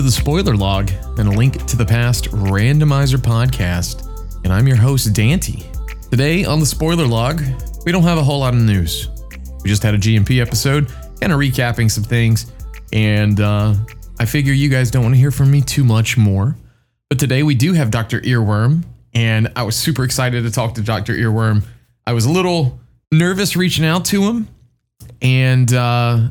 To the Spoiler Log and a link to the past Randomizer podcast. And I'm your host, Dante. Today on the Spoiler Log, we don't have a whole lot of news. We just had a GMP episode, kind of recapping some things, and uh, I figure you guys don't want to hear from me too much more. But today we do have Dr. Earworm, and I was super excited to talk to Dr. Earworm. I was a little nervous reaching out to him, and uh,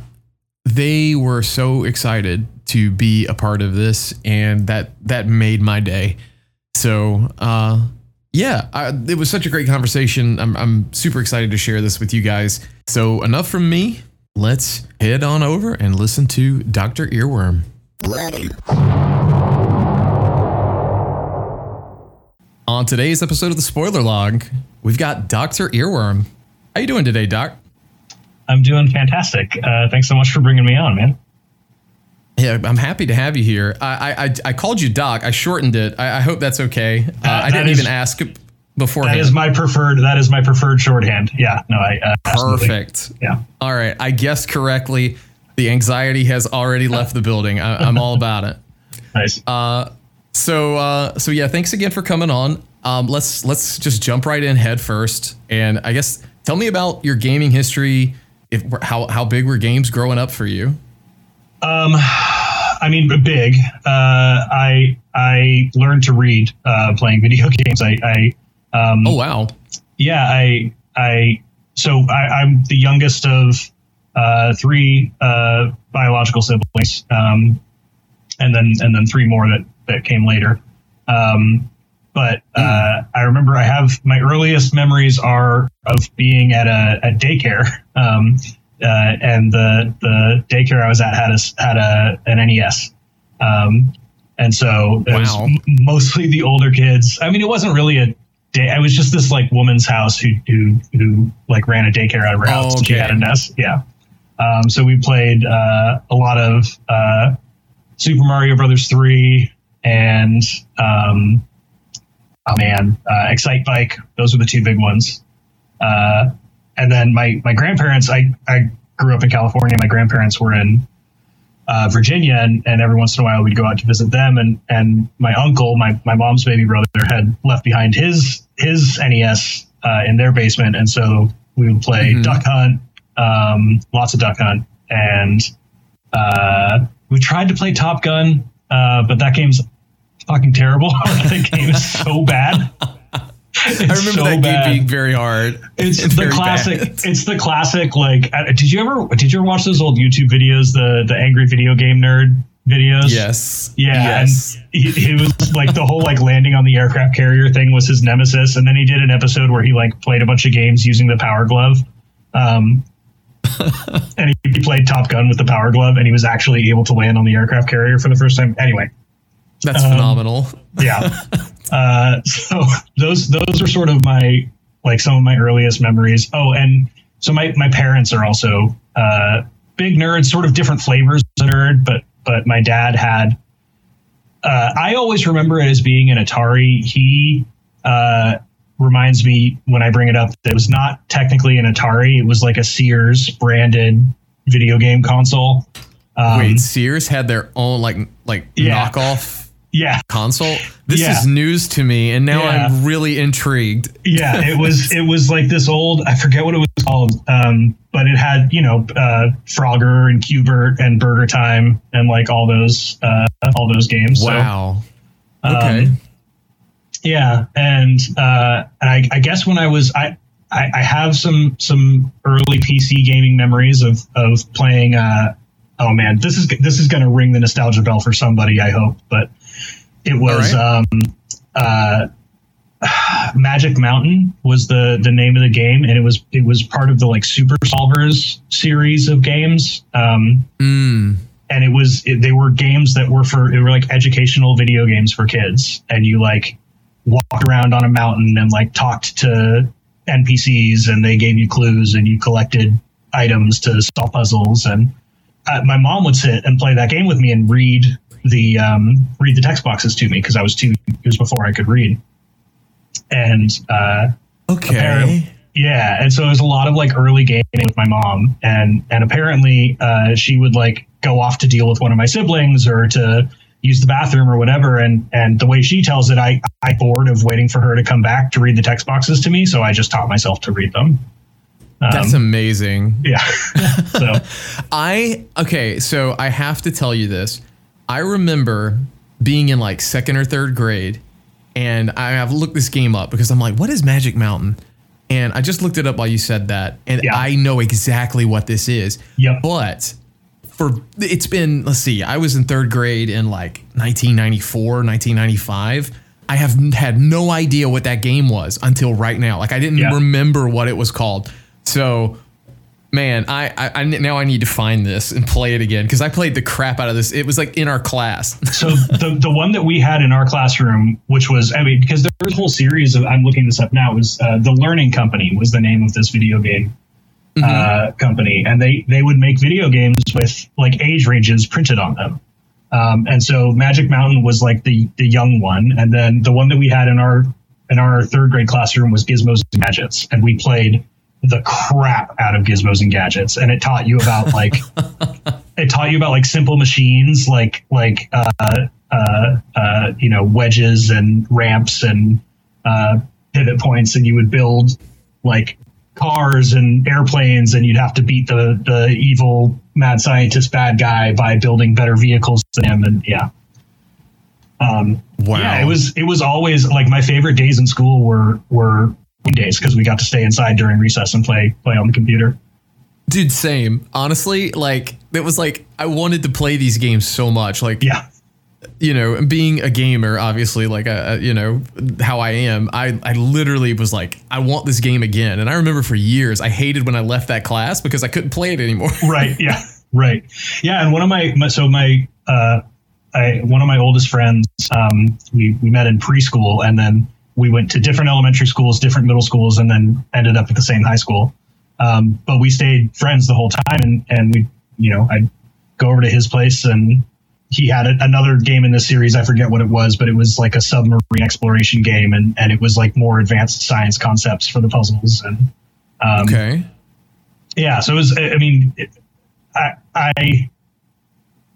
they were so excited to be a part of this, and that that made my day. So, uh, yeah, I, it was such a great conversation. I'm, I'm super excited to share this with you guys. So, enough from me. Let's head on over and listen to Dr. Earworm. On today's episode of the Spoiler Log, we've got Dr. Earworm. How you doing today, Doc? I'm doing fantastic. Uh, thanks so much for bringing me on, man. Yeah, I'm happy to have you here. I I, I called you Doc. I shortened it. I, I hope that's okay. Uh, Uh, I didn't that is- even ask That beforehand. is my preferred. That is my preferred shorthand. Yeah. No, I uh, absolutely. Perfect. Yeah. All right. I guessed correctly. The anxiety has already left the building. I, I'm all about it. Nice. Uh, so uh, so yeah, thanks again for coming on. Um, let's let's just jump right in head first, and I guess tell me about your gaming history. If how how big were games growing up for you? Um, I mean, big. Uh, I I learned to read uh, playing video games. I, I um, Oh wow. yeah. I I so I, I'm the youngest of uh, three uh, biological siblings, um, and then and then three more that that came later. Um, but uh, I remember I have my earliest memories are of being at a at daycare, um, uh, and the the daycare I was at had a had a an NES, um, and so it was Wow. m- mostly the older kids. I mean, it wasn't really a day. It was just this like woman's house who who who like ran a daycare out of her Oh, house. and She had a NES, yeah. Um, so we played uh, a lot of uh, Super Mario Brothers three and um, oh man, uh, Excitebike. Those were the two big ones. And then my my grandparents. I I grew up in California. My grandparents were in uh, Virginia, and, and every once in a while we'd go out to visit them. And and my uncle, my my mom's baby brother, had left behind his his NES uh, in their basement, and so we would play Mhm. Duck Hunt, um, lots of Duck Hunt, and uh, we tried to play Top Gun, uh, but that game's fucking terrible. that game is so bad. I remember that game being very hard. It's the classic. bad. It's the classic. Like, uh, did you ever did you ever watch those old YouTube videos? The the angry video game nerd videos. Yes. Yeah, Yes. and he, he was like the whole like landing on the aircraft carrier thing was his nemesis, and then he did an episode where he like played a bunch of games using the Power Glove, um, and he, he played Top Gun with the Power Glove, and he was actually able to land on the aircraft carrier for the first time. Anyway, That's um, phenomenal. yeah. uh, so those those are sort of my like some of my earliest memories. Oh, and so my my parents are also uh, big nerds, sort of different flavors of nerd, but but my dad had. Uh, I always remember it as being an Atari. He uh, reminds me when I bring it up that it was not technically an Atari. It was like a Sears branded video game console. Um, Wait, Sears had their own like like Yeah. knockoff yeah, console. This Yeah. is news to me, and now Yeah. I'm really intrigued. yeah it was it was like this old i forget what it was called um but it had you know uh frogger and Q*bert and burger time and like all those uh all those games So, Wow. um, Okay. yeah and uh I, I guess when i was i I, I have some some early PC gaming memories of of playing. Uh, oh man, this is this is going to ring the nostalgia bell for somebody. I hope, but it was All um, uh, Magic Mountain was the the name of the game, and it was it was part of the like Super Solvers series of games. Um, Mm. and it was it, they were games that were for they were like educational video games for kids, and you like walked around on a mountain and like talked to NPCs, and they gave you clues, and you collected items to solve puzzles. And uh, my mom would sit and play that game with me and read the um, read the text boxes to me because I was two years before I could read. And uh, Okay. Yeah, and so it was a lot of like early gaming with my mom, and and apparently uh, she would like go off to deal with one of my siblings or to use the bathroom or whatever. And and the way she tells it, I I bored of waiting for her to come back to read the text boxes to me, so I just taught myself to read them. Um, That's amazing. Yeah. so I okay, so I have to tell you this. I remember being in like second or third grade, and I have looked this game up because I'm like, what is Magic Mountain? And I just looked it up while you said that, and yeah. I know exactly what this is. Yep. But for it's been let's see, I was in third grade in like 1994, 1995. I have had no idea what that game was until right now. Like I didn't yeah. remember what it was called. So man, I, I, I, now I need to find this and play it again because I played the crap out of this. It was like in our class. so the the one that we had in our classroom, which was I mean, because there was a whole series of I'm looking this up now, was uh, the Learning Company was the name of this video game mm-hmm. uh, company, and they they would make video games with like age ranges printed on them. Um, and so Magic Mountain was like the the young one, and then the one that we had in our in our third grade classroom was Gizmos and Gadgets, and we played the crap out of gizmos and gadgets. And it taught you about like it taught you about like simple machines like like uh, uh, uh, you know wedges and ramps and uh, pivot points. And you would build like cars and airplanes and you'd have to beat the the evil mad scientist bad guy by building better vehicles than him. And yeah. Um, wow. yeah it was it was always like my favorite days in school were were days because we got to stay inside during recess and play play on the computer. Dude, same. Honestly, like it was like I wanted to play these games so much. Like, yeah, you know, being a gamer, obviously, like a, you know how I am. I I literally was like, I want this game again. And I remember for years, I hated when I left that class because I couldn't play it anymore. right. Yeah. Right. Yeah. And one of my, my so my uh, I one of my oldest friends, um, we we met in preschool, and then we went to different elementary schools, different middle schools, and then ended up at the same high school. Um, but we stayed friends the whole time, and and we, you know, I'd go over to his place, and he had a, another game in this series. I forget what it was, but it was like a submarine exploration game, and and it was like more advanced science concepts for the puzzles. And um, okay, yeah. So it was. I mean, it, I, I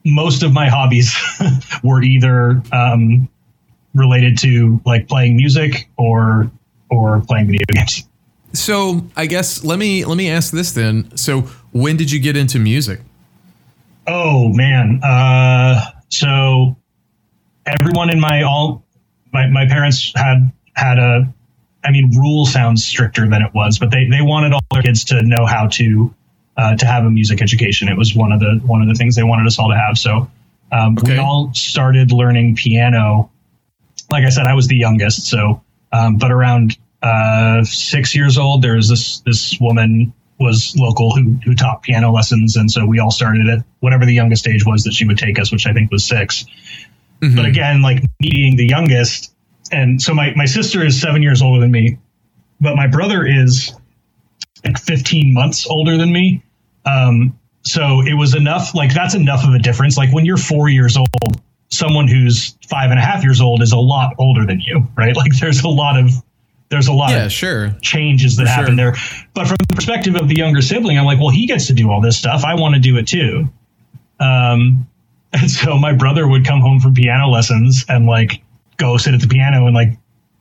most of my hobbies were either um, related to like playing music or or playing video games. So I guess let me let me ask this then. So when did you get into music? Oh man, uh, so everyone in my all my, my parents had had a I mean rule sounds stricter than it was, but they they wanted all their kids to know how to uh, to have a music education. It was one of the one of the things they wanted us all to have. So um, okay. we all started learning piano like I said, I was the youngest. So, um, but around uh, six years old, there was this this woman was local who who taught piano lessons, and so we all started at whatever the youngest age was that she would take us, which I think was 6 mm-hmm. But again, like me being the youngest, and so my my sister is seven years older than me, but my brother is like 15 months older than me. Um, so it was enough, like that's enough of a difference. Like when you're four years old, someone who's five and a half years old is a lot older than you, right? Like there's a lot of there's a lot yeah, of sure. changes that For happen sure. there. But from the perspective of the younger sibling, I'm like, well, he gets to do all this stuff. I want to do it too. Um, and so my brother would come home from piano lessons and like go sit at the piano and like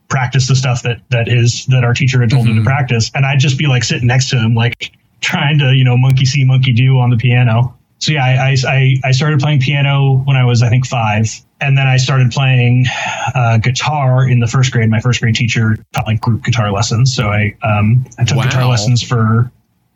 practice the stuff that that is that our teacher had told mm-hmm. him to mm-hmm. practice. And I'd just be like sitting next to him, like trying to, you know, monkey see, monkey do on the piano so yeah, I, I, I started playing piano when I was I think five, and then I started playing uh, guitar in the first grade. My first grade teacher taught like group guitar lessons, so I um, I took wow. guitar lessons for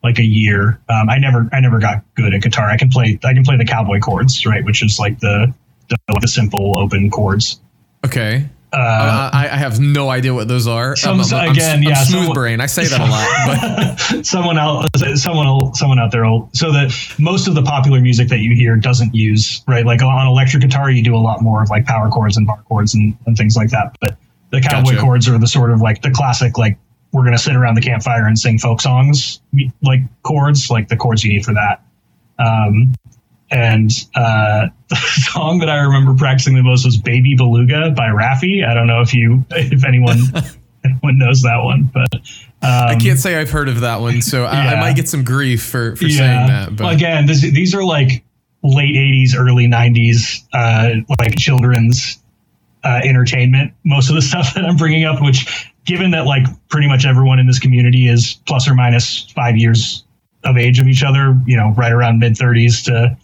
like a year. Um, I never I never got good at guitar. I can play I can play the cowboy chords, right, which is like the the, the simple open chords. Okay. Uh, I, I, have no idea what those are. Some, I'm, I'm, again, I'm, yeah, smooth someone, brain. I say that a lot, but someone else, someone, someone out there, will, so that most of the popular music that you hear doesn't use right. Like on electric guitar, you do a lot more of like power chords and bar chords and, and things like that. But the cowboy gotcha. chords are the sort of like the classic, like we're gonna sit around the campfire and sing folk songs, like chords, like the chords you need for that. Um, and uh, the song that I remember practicing the most was "Baby Beluga" by Raffi. I don't know if you, if anyone anyone knows that one, but um, I can't say I've heard of that one, so I, I might get some grief for, for saying that. But well, again, this, these are like late '80s, early '90s, uh, like children's uh, entertainment. Most of the stuff that I'm bringing up, which, given that like pretty much everyone in this community is plus or minus five years of age of each other, you know, right around mid 30s to.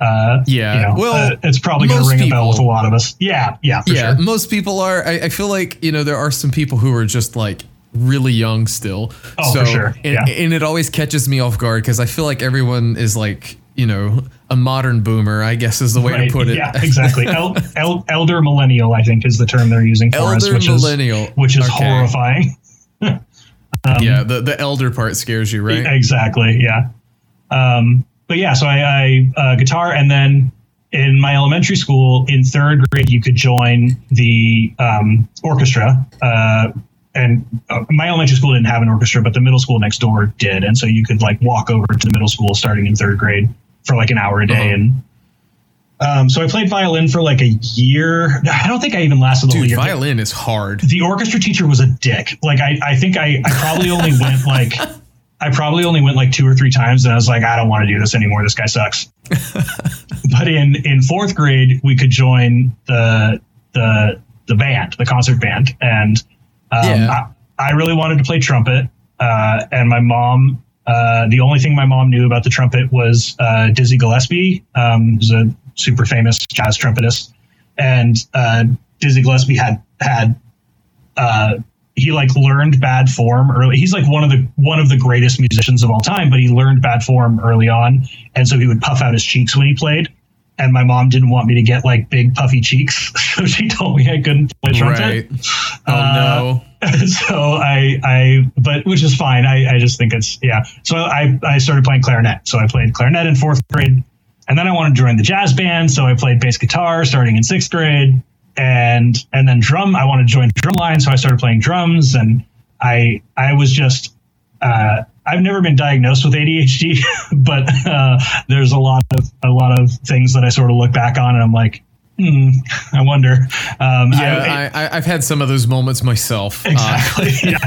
Uh, Yeah, you know, well, uh, it's probably going to most ring a bell with a lot of us. Yeah, yeah, for yeah, sure. most people are. I, I feel like you know there are some people who are just like really young still. Oh, for sure. And, Yeah. and it always catches me off guard because I feel like everyone is like you know a modern boomer. I guess is the way Right. to put it. Yeah, exactly. El, el, elder millennial, I think, is the term they're using for us, Elder which millennial. is which is Okay. horrifying. yeah, the the elder part scares you, right? Exactly. Yeah. Um, but yeah, so I, I uh, guitar, and then in my elementary school, in third grade, you could join the um, orchestra. Uh, and uh, my elementary school didn't have an orchestra, but the middle school next door did, and so you could like walk over to the middle school starting in third grade for like an hour a day, Uh-huh. and um, so I played violin for like a year. I don't think I even lasted Dude, year. violin is hard. the orchestra teacher was a dick. Like I, I think I, I probably only went like I probably only went like two or three times and I was like, I don't want to do this anymore. This guy sucks. but in in fourth grade, we could join the the the band, the concert band, and um, Yeah. I, I really wanted to play trumpet. Uh, and my mom, uh, the only thing my mom knew about the trumpet was uh, Dizzy Gillespie, um, who's a super famous jazz trumpetist, and uh, Dizzy Gillespie had had uh, he like learned bad form early. He's like one of the one of the greatest musicians of all time, but he learned bad form early on, and so he would puff out his cheeks when he played. And my mom didn't want me to get like big puffy cheeks, so she told me I couldn't play trumpet. Right. Oh Uh, no. so I, I, but which is fine. I, I just think it's yeah. So I, I started playing clarinet. So I played clarinet in fourth grade, and then I wanted to join the jazz band. So I played bass guitar starting in sixth grade, and and then drum. I wanted to join drumline, so I started playing drums, and I I was just. Uh, I've never been diagnosed with ADHD, but uh, there's a lot of a lot of things that I sort of look back on, and I'm like, hmm, I wonder. Um, Yeah, I, I, I've had some of those moments myself. Uh, Exactly. yeah.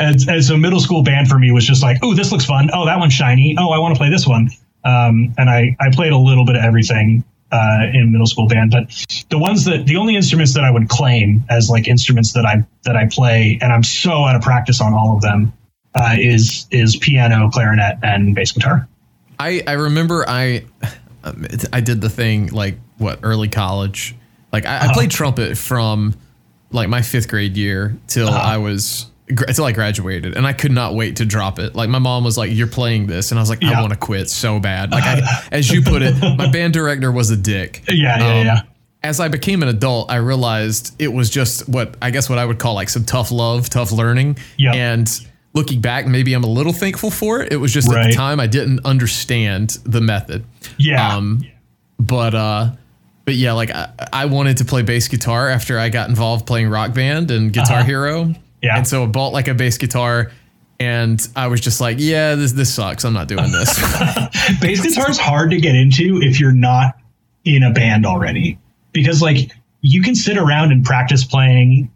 And, and so middle school band for me was just like, oh, this looks fun. Oh, that one's shiny. Oh, I want to play this one. Um, and I, I played a little bit of everything uh, in middle school band, but the ones that the only instruments that I would claim as like instruments that I that I play, and I'm so out of practice on all of them, uh, is is piano, clarinet, and bass guitar. I I remember I I did the thing like what early college. Like I, I played trumpet from like my fifth grade year till I was till I graduated, and I could not wait to drop it. Like my mom was like, "You're playing this," and I was like, "I want to quit so bad." Like I, as you put it, my band director was a dick. Yeah, yeah, Um, yeah. As I became an adult, I realized it was just what I guess what I would call like some tough love, tough learning. Yeah. And looking back, maybe I'm a little thankful for it. It was just at the time I didn't understand the method. Yeah. Um, but uh, but yeah, like I, I wanted to play bass guitar after I got involved playing Rock Band and Guitar Uh-huh. Hero. Yeah. And so I bought like a bass guitar, and I was just like, yeah, this this sucks. I'm not doing this. bass guitar is hard to get into if you're not in a band already because like you can sit around and practice playing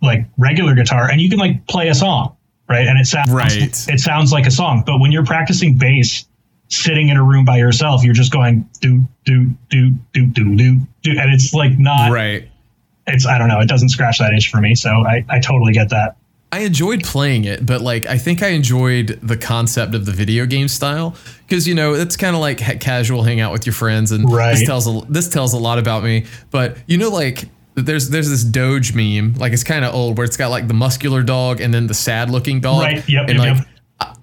like regular guitar and you can like play a song right and it sounds Right. it sounds like a song but when you're practicing bass sitting in a room by yourself you're just going do do do do do do do and it's like not right. It's i don't know it doesn't scratch that itch for me so i i totally get that I enjoyed playing it, but like I think I enjoyed the concept of the video game style because you know it's kind of like ha- casual hang out with your friends, and Right. this tells a, this tells a lot about me. But you know, like there's there's this Doge meme, like it's kind of old, where it's got like the muscular dog and then the sad looking dog, Right, yep, and yep, like. yep.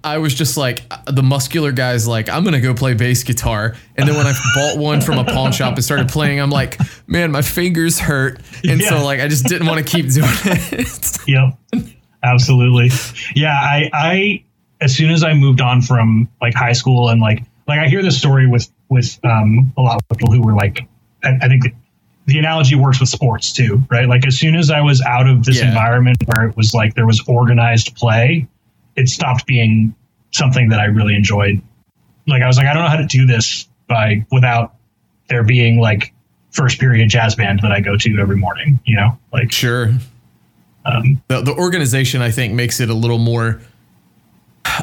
I- was just like the muscular guy's like I'm gonna go play bass guitar, and then when I bought one from a pawn shop and started playing, I'm like, man, my fingers hurt, and Yeah. so like I just didn't want to keep doing it. Yep. Absolutely. Yeah, I I as soon as I moved on from like high school and like like I hear this story with with um a lot of people who were like I, I think the analogy works with sports too, right? Like as soon as I was out of this Yeah. environment where it was like there was organized play, it stopped being something that I really enjoyed. Like I was like I don't know how to do this by without there being like first period jazz band that I go to every morning, you know? Like Sure. Um, the, the organization I think makes it a little more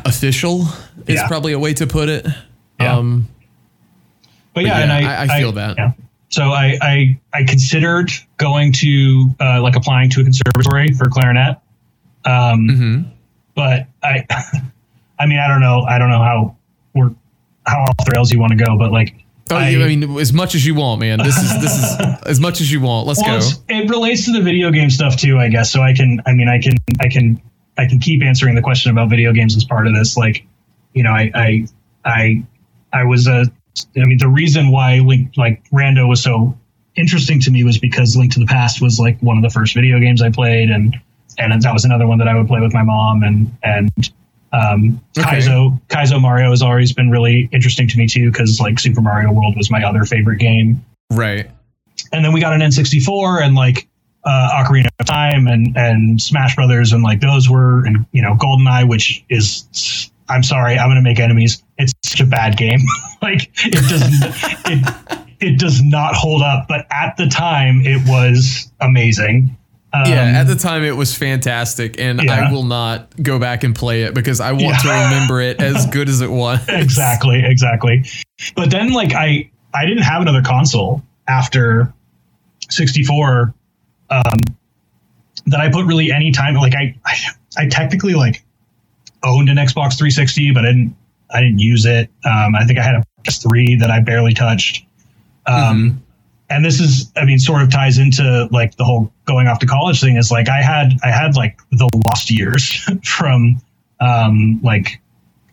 official is Yeah. probably a way to put it. Yeah. Um, but yeah, But and I, I- I feel that. Yeah. So I, I I considered going to uh, like applying to a conservatory for clarinet, um, mhm. But I I mean I don't know I don't know how we're how off the rails you want to go, but like Oh, I- I, mean, as much as you want, man. This is this is as much as you want. Let's well, go. it relates to the video game stuff too, I guess. So I can I mean I can I can I can keep answering the question about video games as part of this. Like you know I I I I was a I mean the reason why Link like Rando was so interesting to me was because Link to the Past was like one of the first video games I played and and that was another one that I would play with my mom and and um, Okay. Kaizo Kaizo Mario has always been really interesting to me too because like Super Mario World was my other favorite game Right. and then we got an N64 and like uh, Ocarina of Time and and Smash Brothers and like those were and you know GoldenEye, which is I'm sorry, I'm gonna make enemies. It's such a bad game. like it doesn't it it does not hold up. But at the time, it was amazing. Um, Yeah, at the time it was fantastic, and Yeah. I will not go back and play it because I want Yeah. to remember it as good as it was. exactly, exactly. But then like I I didn't have another console after 64 um that I put really any time like I I, I technically like owned an Xbox 360 but I didn't I didn't use it. Um I think I had a PS3 that I barely touched. Um and this is I mean sort of ties into like the whole going off to college thing is like I had I had like the lost years from um like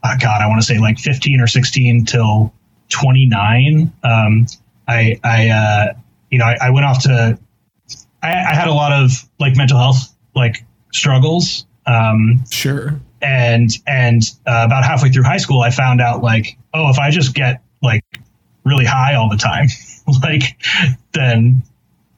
uh, God, I want to say like 15 or 16 till 29. Um, I, I, uh, you know, I, I went off to, I, I had a lot of like mental health, like struggles. Um, Sure. and, and, uh, about halfway through high school, I found out like, oh, if I just get like really high all the time, like, then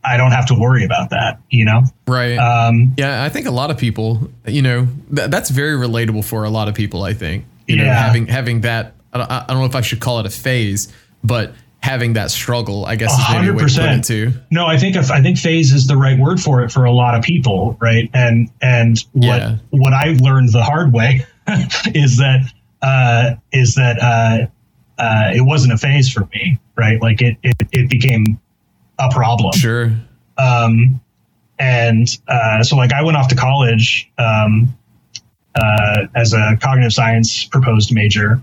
I don't have to worry about that, you know? Right. Um, yeah, I think a lot of people, you know, th- that's very relatable for a lot of people. I think, you know, having having that. I don't, I don't know if I should call it a phase, but having that struggle, I guess, is maybe way to put it 100%. too. No, I think if, I think phase is the right word for it for a lot of people, right? And and what Yeah. what I learned the hard way is that uh, is that uh, uh, it wasn't a phase for me, right? Like it it, it became a problem. Sure. Um, and uh, so like I went off to college um, uh, as a cognitive science proposed major,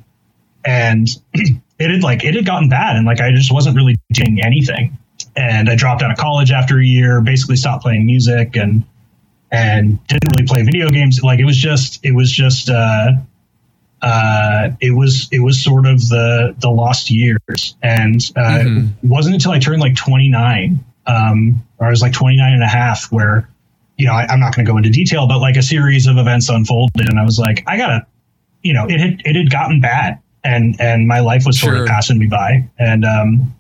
and it had like it had gotten bad, and like I just wasn't really doing anything, and I dropped out of college after a year, basically stopped playing music, and and didn't really play video games. Like it was just it was just uh, uh, it was it was sort of the the lost years, and uh, Mhm. it wasn't until I turned like 29, um, or I was like 29 and a half, where you know I, I'm not going to go into detail, but like a series of events unfolded, and I was like, I gotta, you know, it had it had gotten bad, and and my life was sort Sure. of passing me by, and um,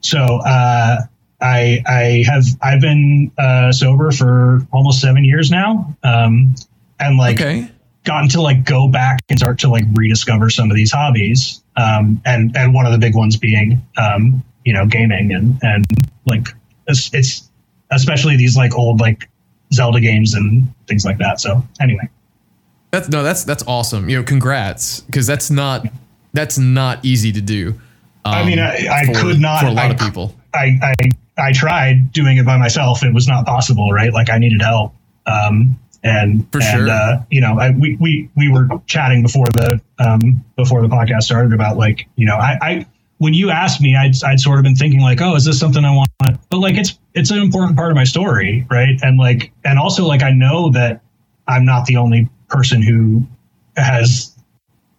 so uh, I I have I've been uh, sober for almost seven years now, um, and like Okay. Gotten to like go back and start to like rediscover some of these hobbies um, and and one of the big ones being um, you know gaming and and like it's, it's especially these like old like Zelda games and things like that. So anyway, That's no, that's that's awesome. You know, congrats, because that's not that's not easy to do. I mean, I- I for- could not- for a lot I of people. I, I I tried doing it by myself. It was not possible, right? Like I needed help. Um, and For and, sure. uh, you know, I, we, we, we were chatting before the, um, before the podcast started about like, you know, I, I, when you asked me, I'd, I'd sort of been thinking like, oh, is this something I want? But like, it's, it's an important part of my story. Right. And like, and also like, I know that I'm not the only person who has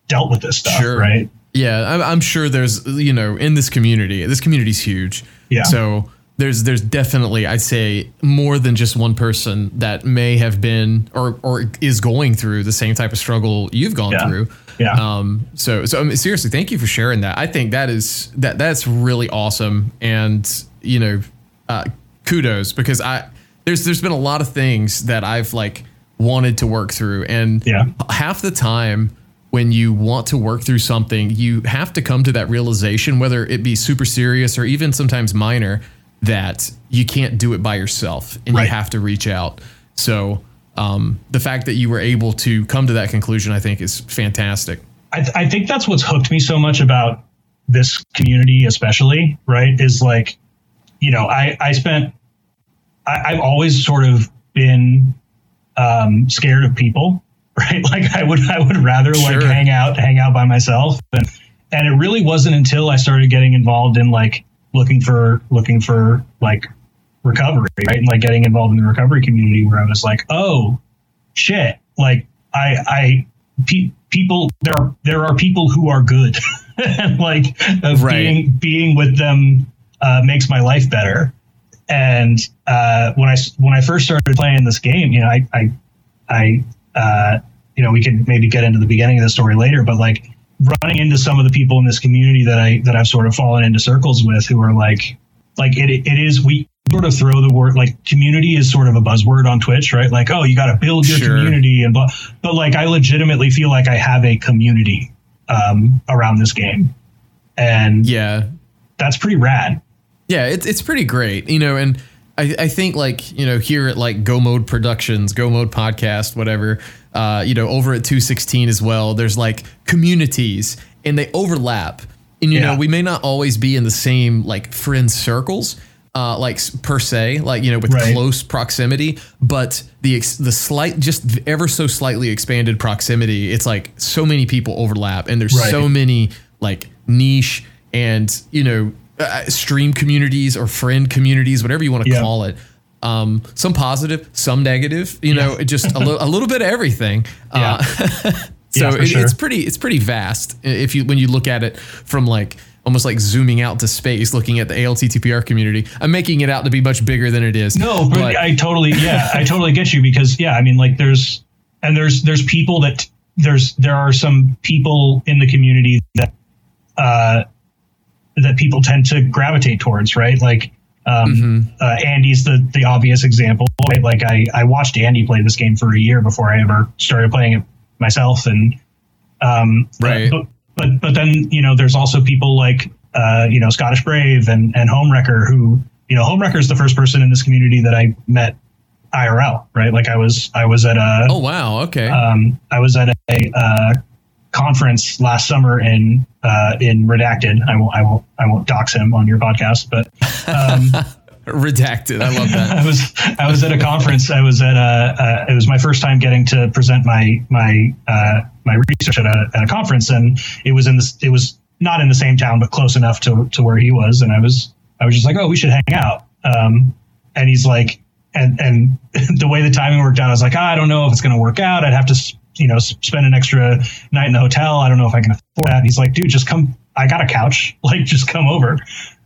dealt with this stuff. Sure. Right. Yeah, I'm, I'm sure there's you know in this community. This community's huge. Yeah. So there's there's definitely I'd say more than just one person that may have been or or is going through the same type of struggle you've gone Yeah. through. Yeah. Um. So so I mean, seriously, thank you for sharing that. I think that is that that's really awesome, and you know, uh, kudos because I there's there's been a lot of things that I've like wanted to work through, and Yeah. half the time when you want to work through something, you have to come to that realization, whether it be super serious or even sometimes minor, that you can't do it by yourself and Right. you have to reach out. So um, the fact that you were able to come to that conclusion, I think, is fantastic. I, th- I think that's what's hooked me so much about this community, especially, right? Is like, you know, I, I spent, I, have always sort of been um, scared of people, right? Like I would, I would rather sure. like hang out, hang out by myself. And, and it really wasn't until I started getting involved in like looking for, looking for like recovery, right? And like getting involved in the recovery community where I was like, oh shit, like I, I, pe- people, there are, there are people who are good. and like right. being, being with them uh, makes my life better. And uh, when I when I first started playing this game, you know, I I, I uh, you know, we could maybe get into the beginning of the story later, but like running into some of the people in this community that I that I've sort of fallen into circles with, who are like, like it it is we sort of throw the word like community is sort of a buzzword on Twitch, right? Like, oh, you got to build your sure. community and blah. But like, I legitimately feel like I have a community um, around this game, and yeah, that's pretty rad. Yeah, it's it's pretty great, you know, and I, I think like you know here at like Go Mode Productions, Go Mode Podcast, whatever, uh, you know, over at 216 as well. There's like communities, and they overlap, and you yeah. know we may not always be in the same like friend circles. Uh, like per se, like you know, with right. close proximity, but the ex- the slight, just ever so slightly expanded proximity, it's like so many people overlap, and there's right. so many like niche and you know uh, stream communities or friend communities, whatever you want to yeah. call it. Um, some positive, some negative. You know, just a, a little bit of everything. Yeah. Uh, so yeah, it, sure. it's pretty it's pretty vast if you when you look at it from like almost like zooming out to space, looking at the ALTTPR community. I'm making it out to be much bigger than it is. No, but, but I totally yeah, I totally get you because yeah, I mean like there's and there's there's people that there's there are some people in the community that uh that people tend to gravitate towards, right? Like um, mm-hmm. uh, Andy's the the obvious example. Right? Like I I watched Andy play this game for a year before I ever started playing it myself, and um, right. But, but but then you know there's also people like uh, you know Scottish Brave and and Homewrecker who you know Homewrecker is the first person in this community that I met IRL, right? Like I was I was at a oh wow okay um, I was at a, uh, conference last summer in uh, in Redacted. I won't I won't I won't dox him on your podcast, but um, Redacted. I love that. I was I was at a conference. I was at a uh, it was my first time getting to present my my uh, my research at a at a conference, and it was in this it was not in the same town, but close enough to to where he was, and I was I was just like, oh, we should hang out. Um, and he's like, and and the way the timing worked out, I was like, oh, I don't know if it's going to work out. I'd have to you know, spend an extra night in the hotel. I don't know if I can afford that. And he's like, dude, just come. I got a couch. Like, just come over.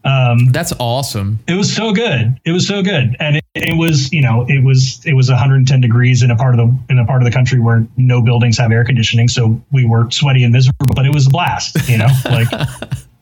Um, That's awesome. It was so good. It was so good, and it, it, was, you know, it was it was 110 degrees in a part of the in a part of the country where no buildings have air conditioning, so we were sweaty and miserable, but it was a blast. You know, like.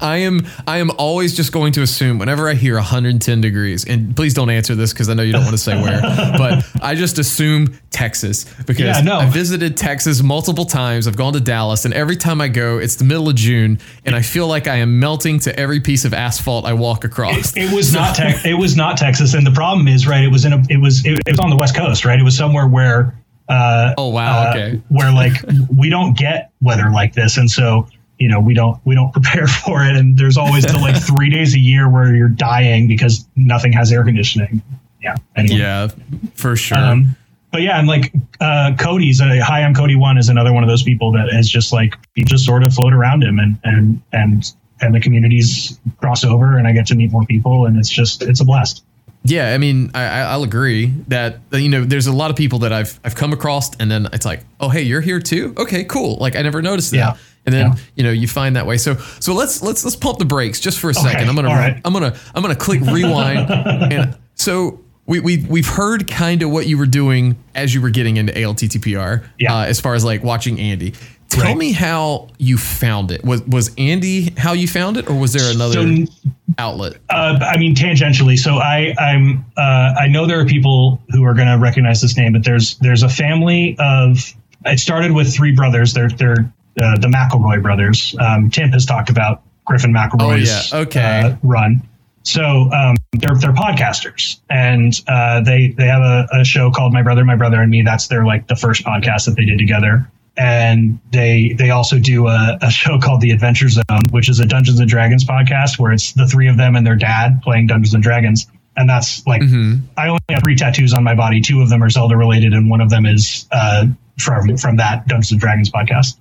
I am I am always just going to assume whenever I hear 110 degrees, and please don't answer this because I know you don't want to say where, but I just assume Texas because yeah, no. I visited Texas multiple times. I've gone to Dallas, and every time I go, it's the middle of June, and I feel like I am melting to every piece of asphalt I walk across. It, it was not te- it was not Texas, and the problem is right. It was in a it was it, it was on the west coast, right? It was somewhere where. Uh, oh wow! Uh, okay. Where like we don't get weather like this, and so you know we don't we don't prepare for it and there's always the like three days a year where you're dying because nothing has air conditioning yeah anyway. yeah for sure um, but yeah and like uh, cody's uh, hi i'm cody one is another one of those people that is just like you just sort of float around him and and and and the communities cross over and i get to meet more people and it's just it's a blast yeah, I mean, I, will agree that you know there's a lot of people that I've I've come across, and then it's like, oh hey, you're here too. Okay, cool. Like I never noticed that. Yeah and then yeah. you know you find that way. So so let's let's let's pump the brakes just for a second. I'm gonna right. I'm gonna I'm gonna click rewind. and so we we we've heard kind of what you were doing as you were getting into ALTTPR. Yeah. Uh, as far as like watching Andy. Tell right. me how you found it. Was was Andy how you found it, or was there another so, outlet? Uh, I mean, tangentially. So I I'm uh, I know there are people who are going to recognize this name, but there's there's a family of. It started with three brothers. They're they're uh, the McElroy brothers. Um, Tim has talked about Griffin McElroy's oh, yeah. okay. uh, run. So um, they're they're podcasters, and uh, they they have a, a show called My Brother, My Brother and Me. That's their like the first podcast that they did together. And they they also do a, a show called The Adventure Zone, which is a Dungeons and Dragons podcast where it's the three of them and their dad playing Dungeons and Dragons. And that's like Mhm. I only have three tattoos on my body. Two of them are Zelda related, and one of them is uh, from from that Dungeons and Dragons podcast.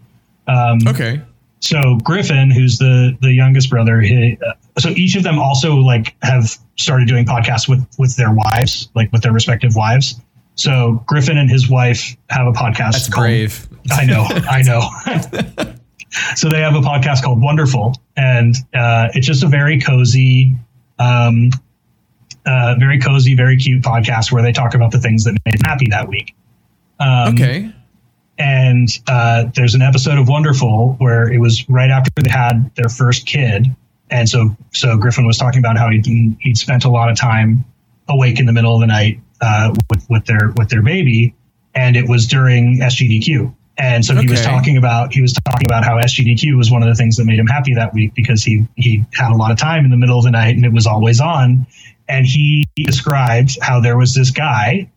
Um, Okay. so Griffin, who's the the youngest brother, he, uh, so each of them also like have started doing podcasts with with their wives, like with their respective wives. So Griffin and his wife have a podcast. That's called, brave. I know, I know. so they have a podcast called Wonderful, and uh, it's just a very cozy, um, uh, very cozy, very cute podcast where they talk about the things that made them happy that week. Um, Okay. And uh, there's an episode of Wonderful where it was right after they had their first kid, and so so Griffin was talking about how he'd he'd spent a lot of time awake in the middle of the night uh, with with their with their baby, and it was during SGDQ. And so he was talking about he was talking about how SGDQ was one of the things that made him happy that week because he he had a lot of time in the middle of the night and it was always on. And he described how there was this guy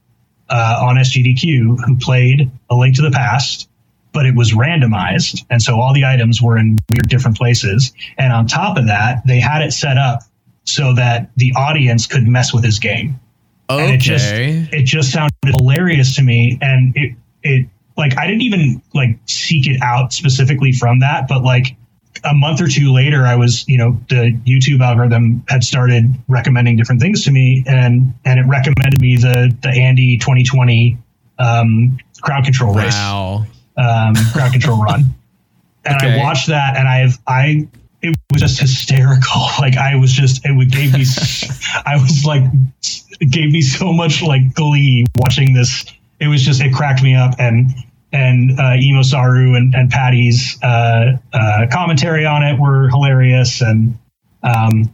uh, on SGDQ who played A Link to the Past, but it was randomized. And so all the items were in weird different places. And on top of that, they had it set up so that the audience could mess with his game. And it just it just sounded hilarious to me. And it it like I didn't even like seek it out specifically from that, but like a month or two later, I was, you know, the YouTube algorithm had started recommending different things to me, and and it recommended me the the Andy 2020 um, crowd control race, Wow. um, crowd control run, and Okay. I watched that, and I've I it was just hysterical. Like I was just it would gave me I was like it gave me so much like glee watching this. It was just it cracked me up and and uh, Saru and, and Patty's uh, uh, commentary on it were hilarious. And um,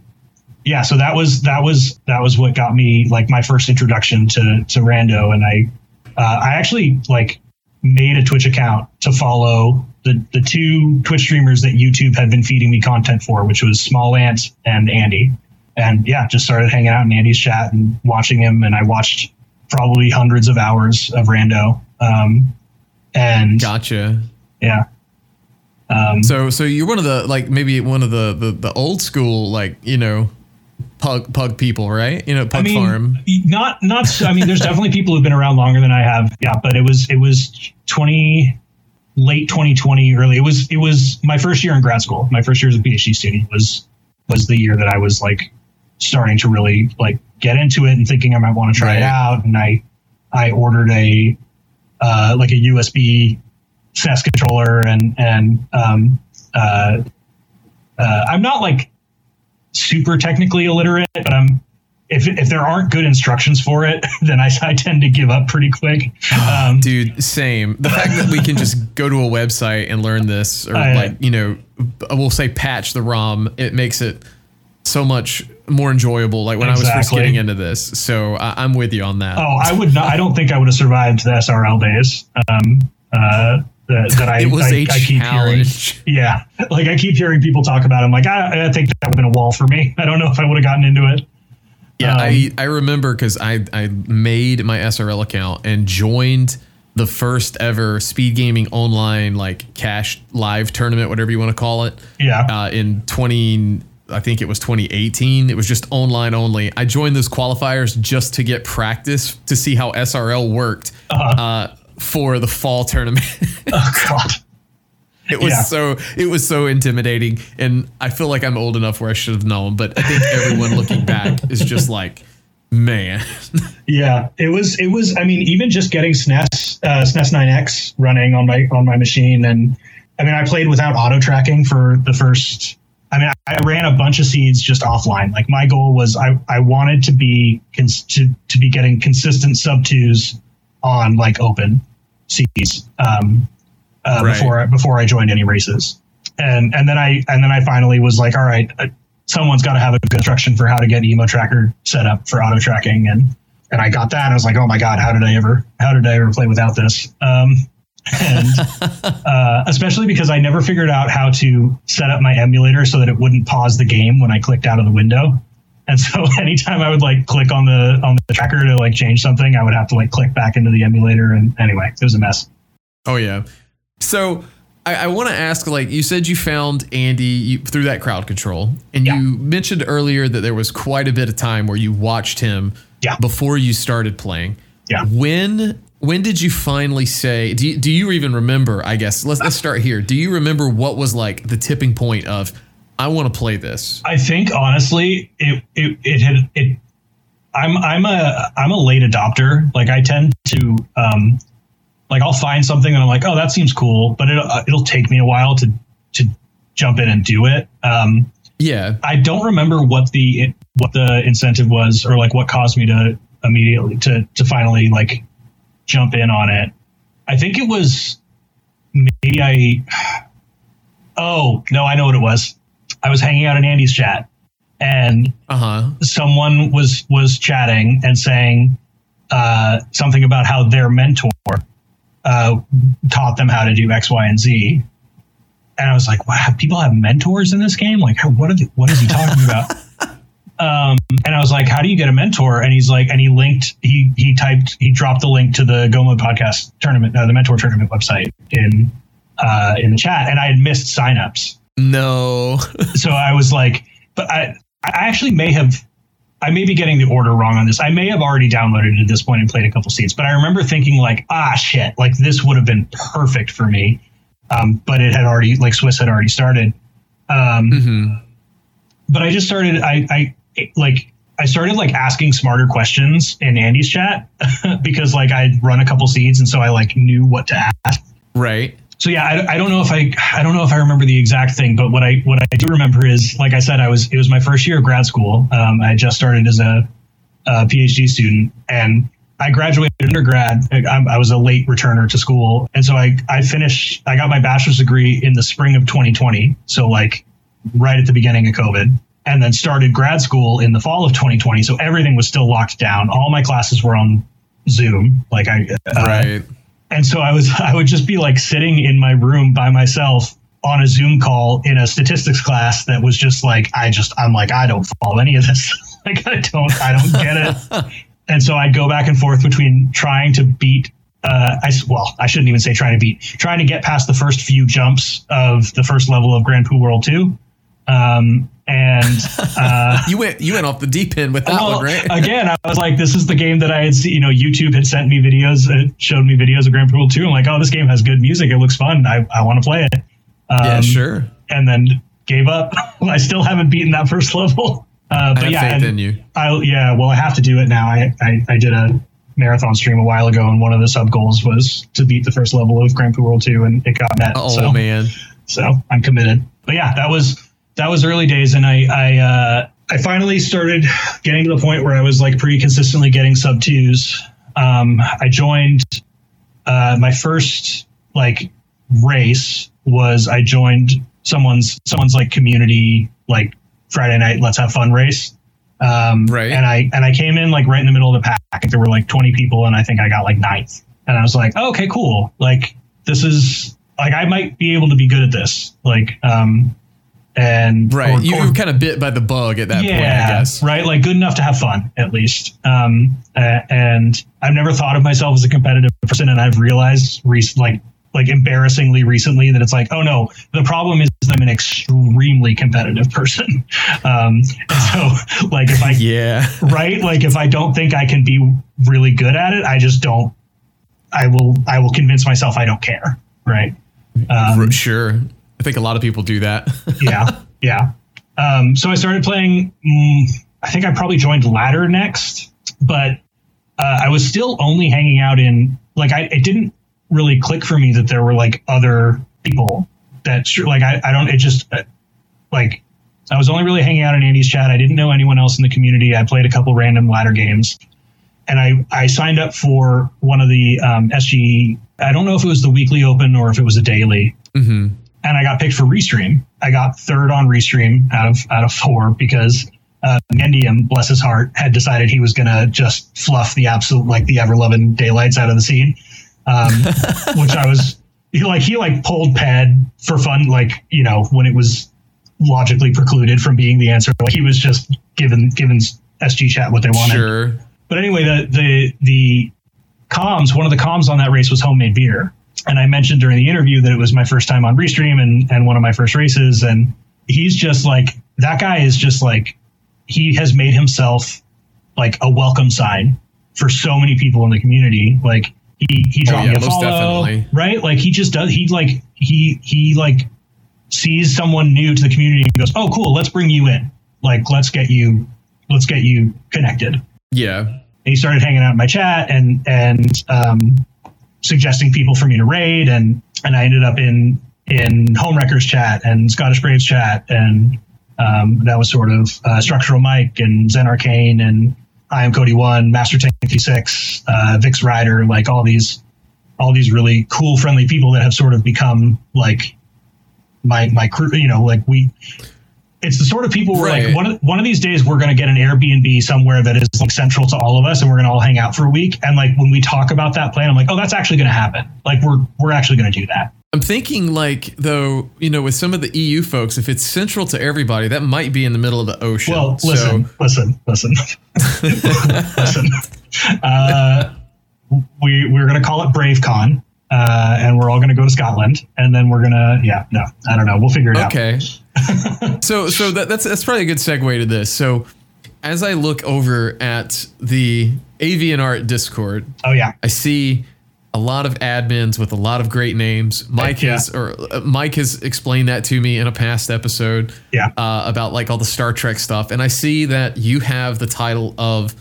yeah so that was that was that was what got me like my first introduction to to Rando. And I uh, I actually like made a Twitch account to follow the the two Twitch streamers that YouTube had been feeding me content for which was Smallant and Andy. And yeah just started hanging out in Andy's chat and watching him. And I watched probably hundreds of hours of Rando. Um, and Gotcha. yeah. Um, So so you're one of the like maybe one of the the, the old school like you know pug pug people right you know pug I mean, farm not not. I mean, there's definitely people who've been around longer than I have. Yeah, but it was it was 20 late 2020, early. It was it was my first year in grad school. My first year as a PhD student was was the year that I was like starting to really like get into it and thinking I might want to try it out. And I I ordered a uh, like a USB FES controller and and um, uh, uh, I'm not like super technically illiterate, but I'm if if there aren't good instructions for it, then I, I tend to give up pretty quick. Um, dude same the fact that we can just go to a website and learn this or I- like you know we'll say patch the rom it makes it so much more enjoyable like when i was first getting into this so I, i'm with you on that oh, I would not. I don't think I would have survived the SRL days. Um, uh, that, that I, it was I, a I keep hearing. challenge Yeah, like I keep hearing people talk about. it. I'm like, I, I think that would have been a wall for me. I don't know if I would have gotten into it. Yeah, Um, I, I remember because I, I made my SRL account and joined the first ever speed gaming online like cash live tournament, whatever you want to call it. Yeah. Uh, in 20, I think it was 2018. It was just online only. I joined those qualifiers just to get practice to see how SRL worked Uh-huh. uh, for the fall tournament. Oh God. It was Yeah. so it was so intimidating, and I feel like I'm old enough where I should have known. But I think everyone looking back is just like, man, Yeah, it was. It was. I mean, even just getting SNES, uh, SNES 9X running on my on my machine, and I mean, I played without auto tracking for the first. I mean, I ran a bunch of seeds just offline. Like my goal was, I I wanted to be cons- to to be getting consistent sub twos on like open seeds um, uh, Right. before I- before I joined any races, and and then I and then I finally was like, all right. Uh, Someone's got to have a good instruction for how to get an EmoTracker set up for auto tracking, and and I got that. And I was like, oh my god, how did I ever, how did I ever play without this? Um, and uh, especially because I never figured out how to set up my emulator so that it wouldn't pause the game when I clicked out of the window. And so anytime I would like click on the on the tracker to like change something, I would have to like click back into the emulator. And anyway, it was a mess. Oh yeah. So I, I want to ask, like you said, you found Andy you, through that crowd control, and Yeah. you mentioned earlier that there was quite a bit of time where you watched him Yeah. before you started playing. Yeah. When when did you finally say? Do you, do you even remember? I guess let's let's start here. Do you remember what was like the tipping point of I want to play this? I think honestly, it it it had it. I'm I'm a I'm a late adopter. Like I tend to um, like I'll find something and I'm like, oh, that seems cool, but it'll it'll take me a while to to jump in and do it. Um, Yeah. I don't remember what the what the incentive was or like what caused me to immediately to to finally like jump in on it. I think it was maybe I Oh, no, I know what it was. I was hanging out in Andy's chat and Uh huh. someone was was chatting and saying uh, something about how their mentor uh, taught them how to do X, Y, and Z. And I was like, "Wow, people have mentors in this game? Like, what are the, what is he talking about?" um, and I was like, "How do you get a mentor?" And he's like, and he linked, he he typed, he dropped the link to the Go Mode podcast tournament, uh, the mentor tournament website in uh, in the chat, and I had missed signups No. so I was like, but I, I actually may have, I may be getting the order wrong on this. I may have already downloaded it at this point and played a couple seats, but I remember thinking like, ah, shit, like this would have been perfect for me. Um, but it had already, like Swiss had already started. Um, hmm but I just started, I, I like, I started like asking smarter questions in Andy's chat because like I'd run a couple seeds and so I like knew what to ask Right. so yeah, I, I don't know if I I don't know if I remember the exact thing, but what I what I do remember is, like I said, I was it was my first year of grad school. Um, I had just started as a, a PhD student, and I graduated undergrad. I, I was a late returner to school, and so I I finished. I got my bachelor's degree in the spring of 2020, so like right at the beginning of COVID, and then started grad school in the fall of 2020. So everything was still locked down. All my classes were on Zoom. Like I uh, Right. and so I was I would just be like sitting in my room by myself on a Zoom call in a statistics class that was just like I just I'm like I don't follow any of this. like I don't I don't get it. and so I'd go back and forth between trying to beat uh, I well I shouldn't even say trying to beat trying to get past the first few jumps of the first level of Grand Poo World 2. Um, and uh, You went you went off the deep end with that well, one, right? again, I was like, this is the game that I had seen. You know, YouTube had sent me videos, uh, showed me videos of Grand World 2. I'm like, oh, this game has good music. It looks fun. I, I want to play it. Um, yeah, sure. And then gave up. I still haven't beaten that first level. Uh, I but have yeah, faith in you. I, yeah, well, I have to do it now. I, I, I did a marathon stream a while ago, and one of the sub goals was to beat the first level of Grand Poo World 2, and it got met. Oh so man. so I'm committed. But yeah, that was that was early days, and I I uh, I finally started getting to the point where I was like pretty consistently getting sub twos. Um, I joined uh, my first like race was I joined someone's someone's like community like Friday night let's have fun race. Um, Right. And I and I came in like right in the middle of the pack. There were like 20 people, and I think I got like ninth. And I was like, oh, okay, cool. Like this is like I might be able to be good at this. Like, um, and Right. or- you were kind of bit by the bug at that yeah, point, I guess. right. Like good enough to have fun at least. Um, uh, and I've never thought of myself as a competitive person, and I've realized rec- like like embarrassingly recently that it's like, oh no, the problem is I'm an extremely competitive person. Um, so like if I Yeah. right? Like if I don't think I can be really good at it, I just don't. I will. I will convince myself I don't care. Right. Um, sure. I think a lot of people do that. yeah. Yeah. Um, so I started playing. Mm, I think I probably joined ladder next, but uh, I was still only hanging out in like I. It didn't really click for me that there were like other people that like I. I don't. It just uh, like I was only really hanging out in Andy's chat. I didn't know anyone else in the community. I played a couple random ladder games, and I I signed up for one of the um, SG. I don't know if it was the weekly open or if it was a daily, hmm and I got picked for Restream. I got third on Restream out of out of four because uh, Mendium, bless his heart, had decided he was going to just fluff the absolute like the ever loving daylights out of the scene, um, which I was he, like he like pulled pad for fun, like you know when it was logically precluded from being the answer. Like he was just given given SG Chat what they wanted. Sure. But anyway, the the the comms, one of the comms on that race was homemade beer. And I mentioned during the interview that it was my first time on Restream and, and one of my first races. And he's just like, that guy is just like, he has made himself like a welcome sign for so many people in the community. Like he, he dropped Oh, yeah, me a follow, definitely. right? Like he just does, he like, he, he like sees someone new to the community and goes, oh, cool, let's bring you in. Like, let's get you, let's get you connected Yeah. and he started hanging out in my chat and and um, suggesting people for me to raid and and I ended up in in Homewreckers chat and Scottish Braves chat and um, that was sort of uh, Structural Mike and Zen Arcane and I am Cody One, Master Tank 56, uh, Vix Rider, like all these all these really cool, friendly people that have sort of become like my my crew. You know, like we. It's the sort of people where Right. like one of, one of these days we're going to get an Airbnb somewhere that is like central to all of us, and we're going to all hang out for a week. And like when we talk about that plan, I'm like, oh, that's actually going to happen. Like we're we're actually going to do that. I'm thinking like though, you know, with some of the EU folks, if it's central to everybody, that might be in the middle of the ocean. Well, So- listen, listen, listen, listen. Uh, we we're gonna call it BraveCon, uh, and we're all gonna go to Scotland, and then we're gonna yeah no I don't know we'll figure it out. Okay. so so that, that's that's probably a good segue to this. So as I look over at the Avian Art Discord, Oh yeah, I see a lot of admins with a lot of great names. Mike Yeah. has or uh, Mike has explained that to me in a past episode. Yeah. Uh, about like all the Star Trek stuff, and I see that you have the title of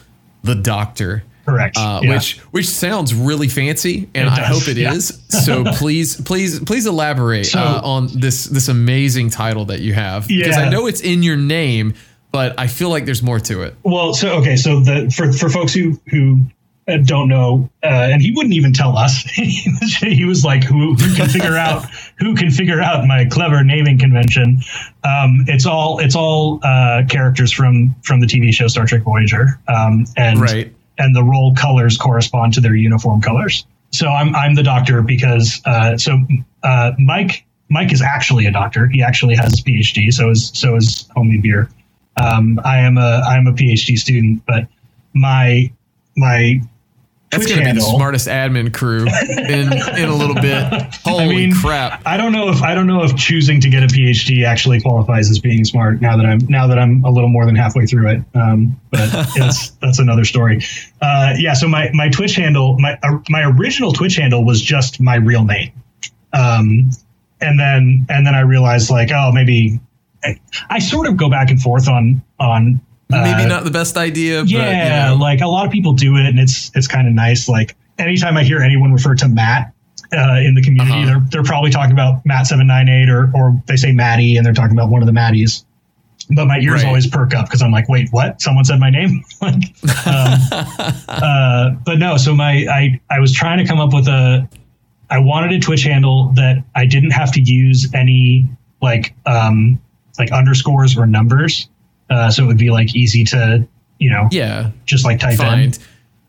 the Doctor. Correct. Uh, yeah. Which which sounds really fancy, and I hope it yeah. is. So please, please, please elaborate So- uh, on this this amazing title that you have yeah. because I know it's in your name, but I feel like there's more to it. Well, so okay, so the for for folks who who uh, don't know, uh, and he wouldn't even tell us. he was like, "Who who can figure out who can figure out my clever naming convention?" Um, it's all it's all uh, characters from from the TV show Star Trek Voyager, um, and Right. And the role colors correspond to their uniform colors. So I'm I'm the doctor because uh, so uh, Mike Mike is actually a doctor. He actually has his PhD. So is so is Homie Beer. Um, I am a I am a PhD student, but my my That's Twitch to be the smartest admin crew in in a little bit. Holy mean, crap! I don't know if I don't know if choosing to get a PhD actually qualifies as being smart. Now that I'm now that I'm a little more than halfway through it, um, but that's that's another story. Uh, yeah. So my my Twitch handle my uh, my original Twitch handle was just my real name, um, and then and then I realized like oh maybe I, I sort of go back and forth on on Maybe uh, not the best idea. But, yeah, you know. like a lot of people do it, and it's it's kind of nice. Like anytime I hear anyone refer to Matt uh, in the community, Uh-huh. they're they're probably talking about Matt seven nine eight, or or they say Matty, and they're talking about one of the Matties. But my ears Right. always perk up because I'm like, wait, what? Someone said my name. like, um, uh, but no. So my I I was trying to come up with a. I wanted a Twitch handle that I didn't have to use any like um like underscores or numbers. Uh, so it would be like easy to you know yeah, just like type in. find.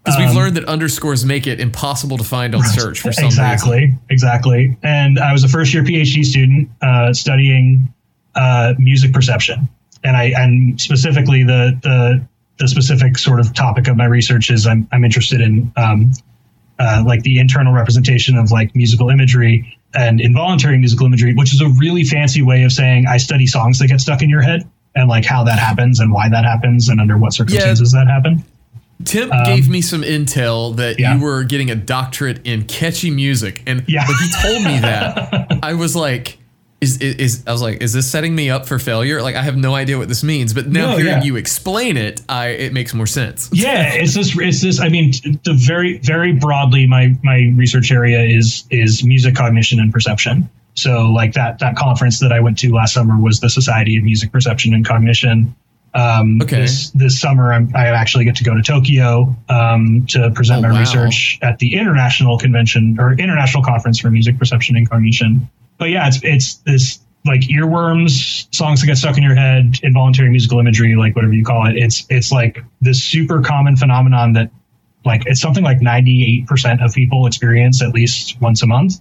Because we've Um, learned that underscores make it impossible to find on search for some reason. exactly, exactly. And I was a first year PhD student uh, studying uh, music perception, and I and specifically the the the specific sort of topic of my research is I'm I'm interested in um, uh, like the internal representation of like musical imagery and involuntary musical imagery, which is a really fancy way of saying I study songs that get stuck in your head and like how that happens and why that happens and under what circumstances that happen. Tim gave me some intel that Um, yeah. you were getting a doctorate in catchy music, and Yeah. when he told me that, I was like, "Is, is is I was like, is this setting me up for failure? Like, I have no idea what this means." But now No, hearing yeah. you explain it, I it makes more sense. yeah it's this it's this i mean the very very broadly my my research area is is music cognition and perception so like that that conference that i went to last summer was the society of music perception and cognition um Okay. this this summer I'm, i actually get to go to tokyo um to present Oh, my wow. research at the international convention or international conference for music perception and cognition but yeah it's it's this like earworms songs that get stuck in your head involuntary musical imagery like whatever you call it it's it's like this super common phenomenon that like it's something like 98% of people experience at least once a month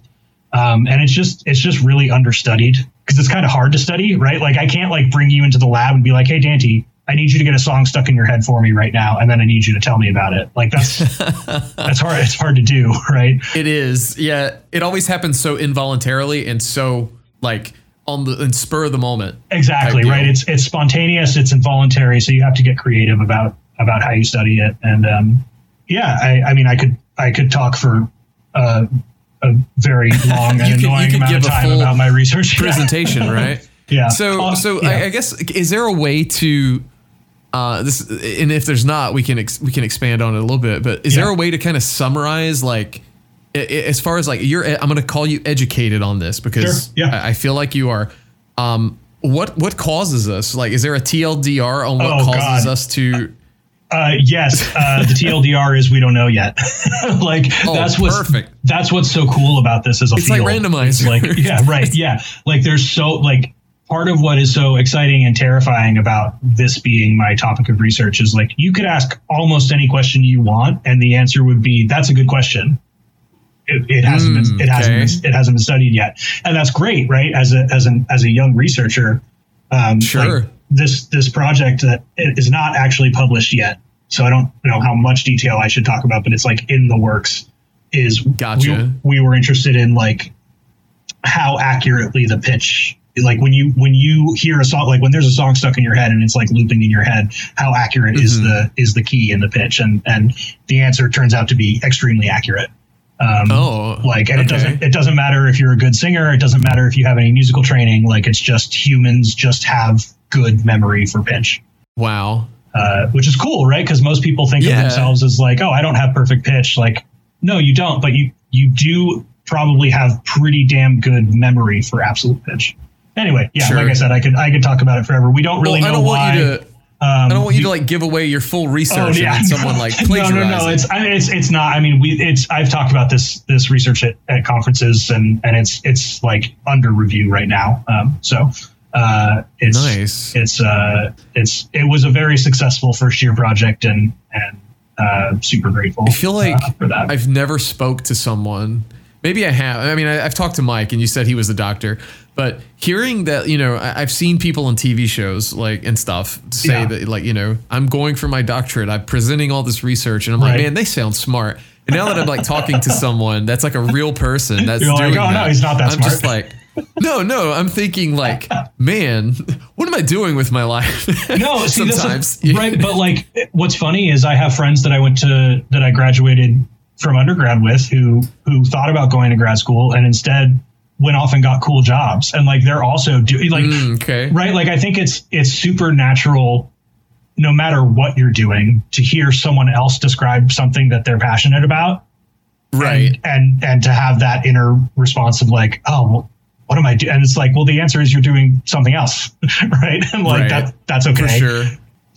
um, and it's just it's just really understudied because it's kind of hard to study right like i can't like bring you into the lab and be like hey dante I need you to get a song stuck in your head for me right now, and then I need you to tell me about it. Like that's that's hard. It's hard to do, right? It is. Yeah, it always happens so involuntarily and so like on the and spur of the moment. Exactly right. It's it's spontaneous. It's involuntary. So you have to get creative about about how you study it. And um, yeah, I, I mean, I could I could talk for uh, a very long and annoying amount of time about my research presentation, right? yeah. So uh, so yeah. I, I, guess is there a way to uh, this and if there's not, we can ex, we can expand on it a little bit. But is yeah. there a way to kind of summarize like as far as like you're I'm going to call you educated on this because sure. yeah. I, I feel like you are. Um, what what causes us? Like, is there a TLDR on what oh, causes God. us to? Uh, yes, uh, the TLDR is we don't know yet. like oh, that's what's perfect. That's what's so cool about this as a it's field. like randomizer. like yeah, right, yeah. Like there's so like part of what is so exciting and terrifying about this being my topic of research is like you could ask almost any question you want, and the answer would be that's a good question it, it hasn't mm, been, it hasn't been, it hasn't been studied yet, and that's great, right? As a as an as a young researcher, um, sure. Like this this project that is not actually published yet, so I don't know how much detail I should talk about, but it's like in the works. Is gotcha. We, we were interested in like how accurately the pitch like when you when you hear a song like when there's a song stuck in your head and it's like looping in your head how accurate mm-hmm. is the is the key in the pitch and and the answer turns out to be extremely accurate um, oh, like, and okay. it doesn't it doesn't matter if you're a good singer. It doesn't matter if you have any musical training. Like, it's just humans just have good memory for pitch. Wow, uh, which is cool, right? Because most people think yeah. of themselves as like, oh, I don't have perfect pitch. Like, no, you don't, but you you do probably have pretty damn good memory for absolute pitch. Anyway, yeah, sure. like I said, I could I could talk about it forever. We don't really well, know why. Um, I don't want you to like give away your full research oh, yeah, and someone like plagiarizing. No, no, no. It's I mean, it's it's not. I mean, we it's I've talked about this this research at, at conferences and and it's it's like under review right now. Um, so uh, it's nice. It's uh, it's it was a very successful first year project and and uh, super grateful. I feel like uh, for that. I've never spoke to someone. Maybe I have. I mean, I, I've talked to Mike, and you said he was a doctor. But hearing that, you know, I, have seen people on TV shows like and stuff say yeah. that, like, you know, I'm going for my doctorate. I'm presenting all this research, and I'm right. like, man, they sound smart. And now that I'm like talking to someone that's like a real person that's You're doing like, oh, that, no, he's not that I'm smart. just like, no, no, I'm thinking like, man, what am I doing with my life? No, see, sometimes, is, right? But like, what's funny is I have friends that I went to that I graduated from undergrad with who who thought about going to grad school and instead went off and got cool jobs and like they're also doing like mm, okay. right like i think it's it's super natural no matter what you're doing to hear someone else describe something that they're passionate about right and and, and to have that inner response of like oh well, what am i doing and it's like well the answer is you're doing something else right? And like right. that that's okay. For sure.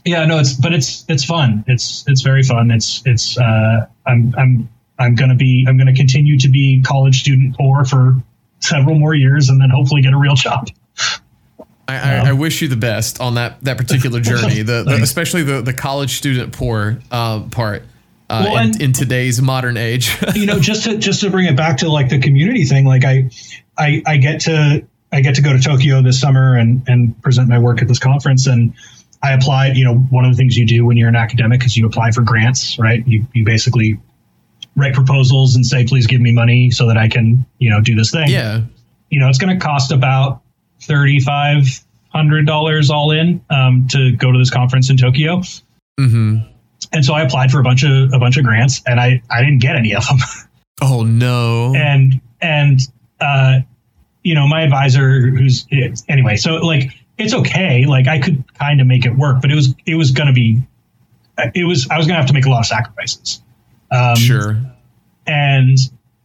Yeah no it's but it's it's fun. It's it's very fun. It's it's uh i'm i'm i'm gonna be i'm gonna continue to be college student poor for several more years and then hopefully get a real job. I, I, I, wish you the best on that that particular journey, the, the especially the the college student poor uh, part. Uh, well, in, in, today's modern age, you know, just to just to bring it back to like the community thing, like I, I, I get to I get to go to Tokyo this summer and and present my work at this conference, and I applied. You know, one of the things you do when you're an academic is you apply for grants, right? You you basically write proposals and say, please give me money so that I can, you know, do this thing. Yeah. You know, it's going to cost about $3,500 all in um, to go to this conference in Tokyo. Mm-hmm. And so I applied for a bunch of, a bunch of grants and I, I didn't get any of them. Oh no. And, and, uh, you know, my advisor who's anyway, so like, it's okay. Like I could kind of make it work, but it was, it was going to be, it was, I was going to have to make a lot of sacrifices. Um, sure. And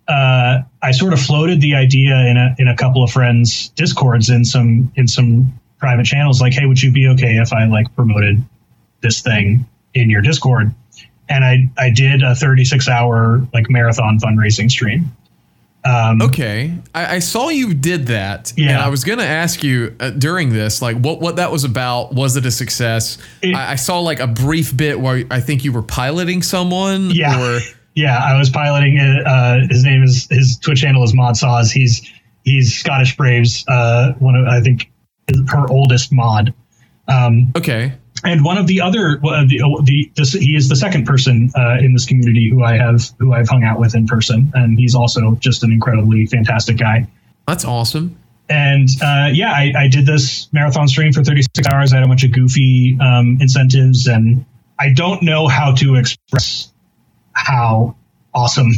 uh, I sort of floated the idea in a in a couple of friends' discords in some in some private channels, like, "Hey, would you be okay if I like promoted this thing in your Discord?" And I I did a 36 hour like marathon fundraising stream. Um, okay, I, I, saw you did that. Yeah, and I was going to ask you uh, during this, like, what what that was about. Was it a success? It, I, I, saw like a brief bit where I think you were piloting someone. Yeah, or, yeah, I was piloting. Uh, his name is his Twitch handle is Mod Saws. He's he's Scottish Braves. Uh, one of I think her oldest mod. Um, okay. And one of the other uh, the, the this, he is the second person uh, in this community who I have who I've hung out with in person, and he's also just an incredibly fantastic guy. That's awesome. And uh, yeah, I, I, did this marathon stream for 36 hours. I had a bunch of goofy um, incentives, and I don't know how to express how awesome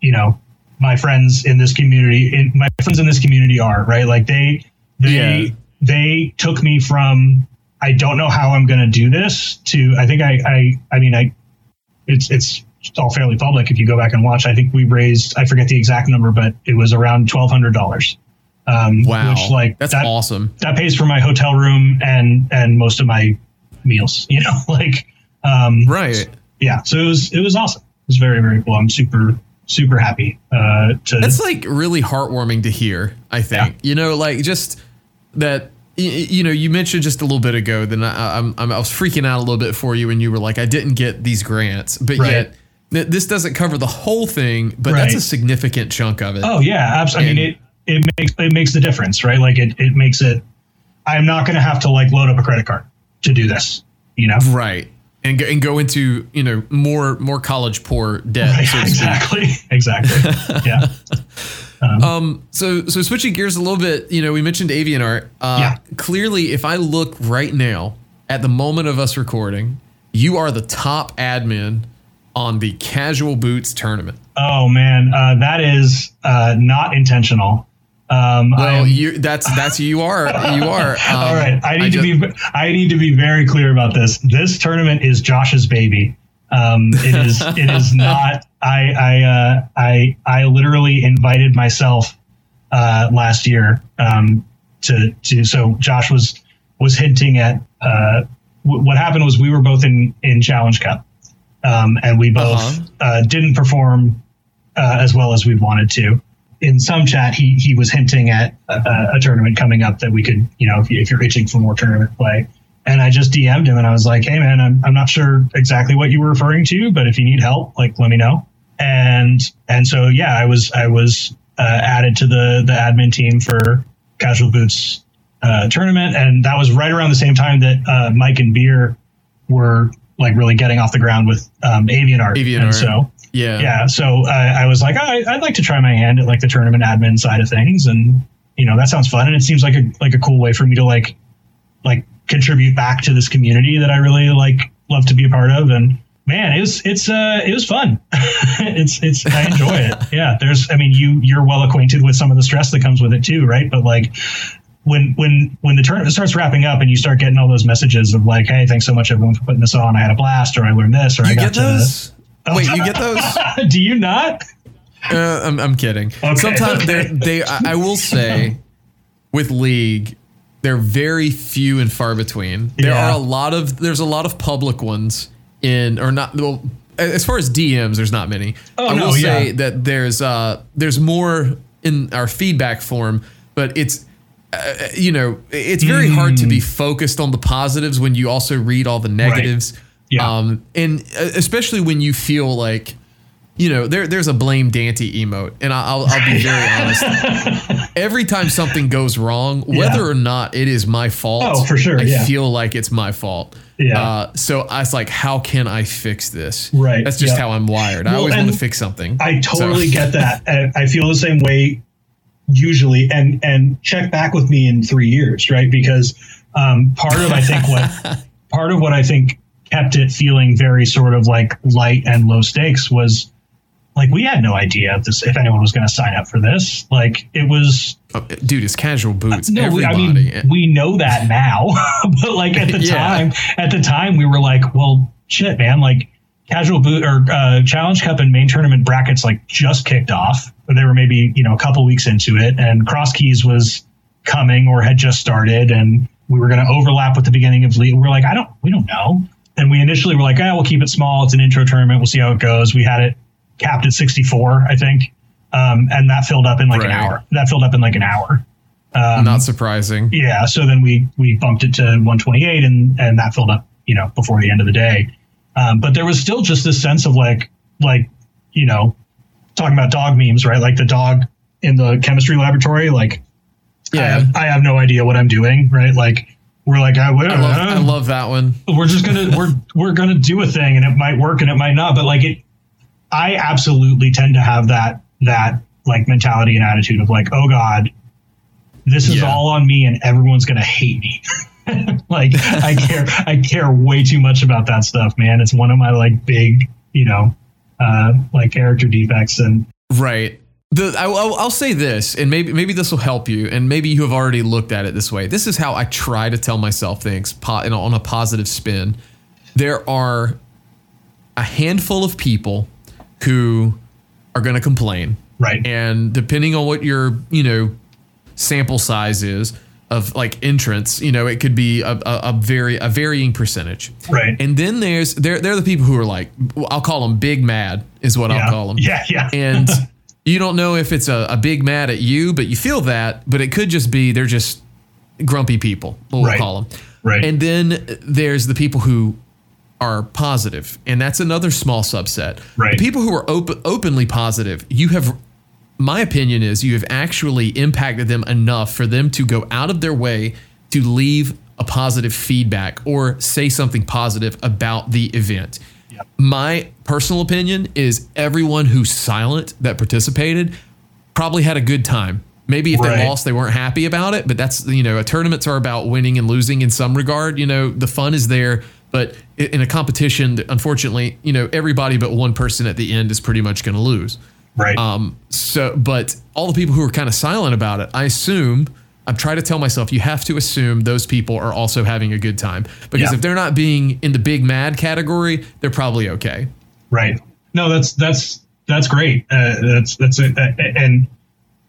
you know my friends in this community, in, my friends in this community are right. Like they they yeah. they took me from I don't know how I'm going to do this to I think I I I mean I it's it's all fairly public if you go back and watch. I think we raised I forget the exact number, but it was around twelve hundred dollars. Um, wow, which like that's that, awesome. That pays for my hotel room and and most of my meals. You know, like um, right. Yeah, so it was it was awesome. It was very very cool. I'm super super happy uh, to. That's like really heartwarming to hear. I think yeah. you know, like just that you know, you mentioned just a little bit ago that I, I'm, I'm, i was freaking out a little bit for you, and you were like, I didn't get these grants, but right. yet th- this doesn't cover the whole thing, but right. that's a significant chunk of it. Oh yeah, absolutely. And, I mean, it it makes it makes the difference, right? Like it it makes it. I'm not going to have to like load up a credit card to do this, you know? Right. And go, and go into you know more more college poor debt. Right, so exactly. Exactly. yeah. Um, um, so so switching gears a little bit, you know, we mentioned Avianart. Uh, yeah. Clearly, if I look right now at the moment of us recording, you are the top admin on the Casual Boots tournament. Oh man, uh, that is uh, not intentional. Um, well, you, that's that's you are you are. Um, all right, I need I just, to be I need to be very clear about this. This tournament is Josh's baby. Um, it is it is not. I I uh, I I literally invited myself uh, last year um, to to. So Josh was was hinting at uh, w- what happened was we were both in in Challenge Cup, um, and we both uh-huh. uh, didn't perform uh, as well as we wanted to. In some chat, he he was hinting at a, a tournament coming up that we could, you know, if, you, if you're itching for more tournament play, and I just DM'd him and I was like, Hey man, I'm, I'm not sure exactly what you were referring to, but if you need help, like let me know. And, and so, yeah, I was, I was, uh, added to the, the admin team for casual boots, uh, tournament. And that was right around the same time that, uh, Mike and beer were like really getting off the ground with, um, Avianart. Avian and art. so, yeah. Yeah. So I, I was like, oh, I, I'd like to try my hand at like the tournament admin side of things. And, you know, that sounds fun. And it seems like a, like a cool way for me to like, like contribute back to this community that I really like love to be a part of. And man, it was it's uh it was fun. it's it's I enjoy it. Yeah, there's I mean you you're well acquainted with some of the stress that comes with it too, right? But like when when when the tournament starts wrapping up and you start getting all those messages of like, hey, thanks so much everyone for putting this on. I had a blast, or I learned this, or you I got get those. Oh. Wait, you get those? Do you not? Uh, I'm, I'm kidding. Okay. Sometimes they they I will say with League they're very few and far between. There yeah. are a lot of there's a lot of public ones in or not well as far as DMs there's not many. Oh, I will no, say yeah. that there's uh there's more in our feedback form, but it's uh, you know, it's very mm. hard to be mm. focused on the positives when you also read all the negatives. Right. Yeah. Um, and uh, especially when you feel like you know, there there's a blame Dante emote, and I'll I'll be very honest. Every time something goes wrong, whether yeah. or not it is my fault, oh for sure, I yeah. feel like it's my fault. Yeah. Uh, so I was like, how can I fix this? Right. That's just yep. how I'm wired. Well, I always want to fix something. I totally so. get that. I feel the same way usually, and and check back with me in three years, right? Because um, part of I think what part of what I think kept it feeling very sort of like light and low stakes was like we had no idea if this if anyone was going to sign up for this. Like it was, oh, dude, it's casual boots. Uh, no, Everybody. I mean we know that now, but like at the yeah. time, at the time we were like, well, shit, man, like casual boot or uh, challenge cup and main tournament brackets like just kicked off. They were maybe you know a couple weeks into it, and cross keys was coming or had just started, and we were going to overlap with the beginning of league. We're like, I don't, we don't know. And we initially were like, ah, we'll keep it small. It's an intro tournament. We'll see how it goes. We had it capped at 64, I think. Um, and that filled up in like right. an hour. That filled up in like an hour. Um, Not surprising. Yeah. So then we we bumped it to 128, and and that filled up, you know, before the end of the day. Um, but there was still just this sense of like like you know, talking about dog memes, right? Like the dog in the chemistry laboratory. Like, yeah, I have, I have no idea what I'm doing, right? Like, we're like, I, I love, I love that one. we're just gonna we're we're gonna do a thing, and it might work and it might not. But like it, I absolutely tend to have that that like mentality and attitude of like, oh God, this is Yeah. all on me, and everyone's gonna hate me. like I care I care way too much about that stuff, man. It's one of my like big, you know, uh, like character defects, and Right. The, I, I'll, I'll say this, and maybe maybe this will help you, and maybe you have already looked at it this way. This is how I try to tell myself things po- on a positive spin. There are a handful of people who are going to complain, right, and depending on what your you know sample size is of like entrance, you know, it could be a, a, a very a varying percentage. right, And then there's they're they're the people who are like I'll call them big mad is what yeah, I'll call them yeah, yeah, and you don't know if it's a, a big mad at you, but you feel that, but it could just be they're just grumpy people, what we'll Right. call them. right, And then there's the people who are positive, and that's another small subset. Right. The people who are op- openly positive, you have, my opinion is, you have actually impacted them enough for them to go out of their way to leave a positive feedback or say something positive about the event. Yep. My personal opinion is everyone who's silent that participated probably had a good time. Maybe if Right. they lost, they weren't happy about it, but that's, you know, tournaments are about winning and losing in some regard. You know, the fun is there, but in a competition, unfortunately, you know, everybody but one person at the end is pretty much going to lose. right. Um, so, but all the people who are kind of silent about it, I assume, I'm trying to tell myself, you have to assume those people are also having a good time because Yeah. if they're not being in the big mad category, they're probably okay. Right. No, that's that's that's great. Uh, that's that's a, and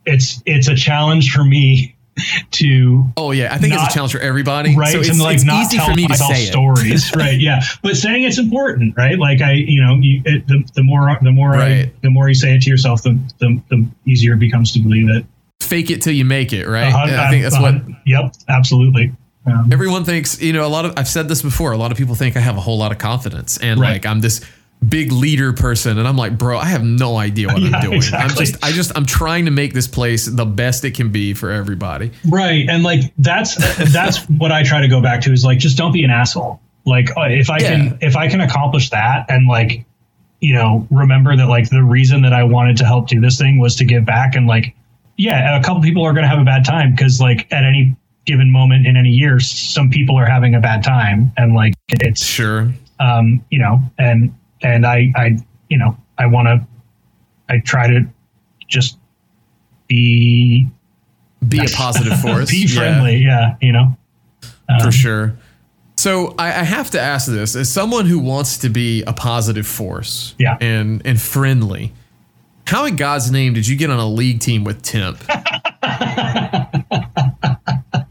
it's it's a challenge for me to Oh yeah, I think it's a challenge for everybody. right so it's, and like it's not easy for me to say stories. right. Yeah. But saying it's important, right? Like I, you know, you, it, the the more the more I, the more you say it to yourself, the, the the easier it becomes to believe it. Fake it till you make it, right? And I think that's what uh-huh. Yep. Absolutely. Um, everyone thinks. You know, a lot of I've said this before. A lot of people think I have a whole lot of confidence and Right. like I'm this big leader person, and I'm like, bro, I have no idea what Yeah, I'm doing. I'm just, I just, I'm trying to make this place the best it can be for everybody. Right, and like that's that's what I try to go back to is like just don't be an asshole. Like uh, if I Yeah. can if I can accomplish that and like you know remember that like the reason that I wanted to help do this thing was to give back and like yeah a couple people are going to have a bad time because like at any given moment in any year some people are having a bad time and like it's Sure. um you know and and I I you know I want to I try to just be Be a positive force. be friendly yeah you know for sure. So I, I have to ask this: as someone who wants to be a positive force, Yeah. and and friendly, how in God's name did you get on a league team with Temp?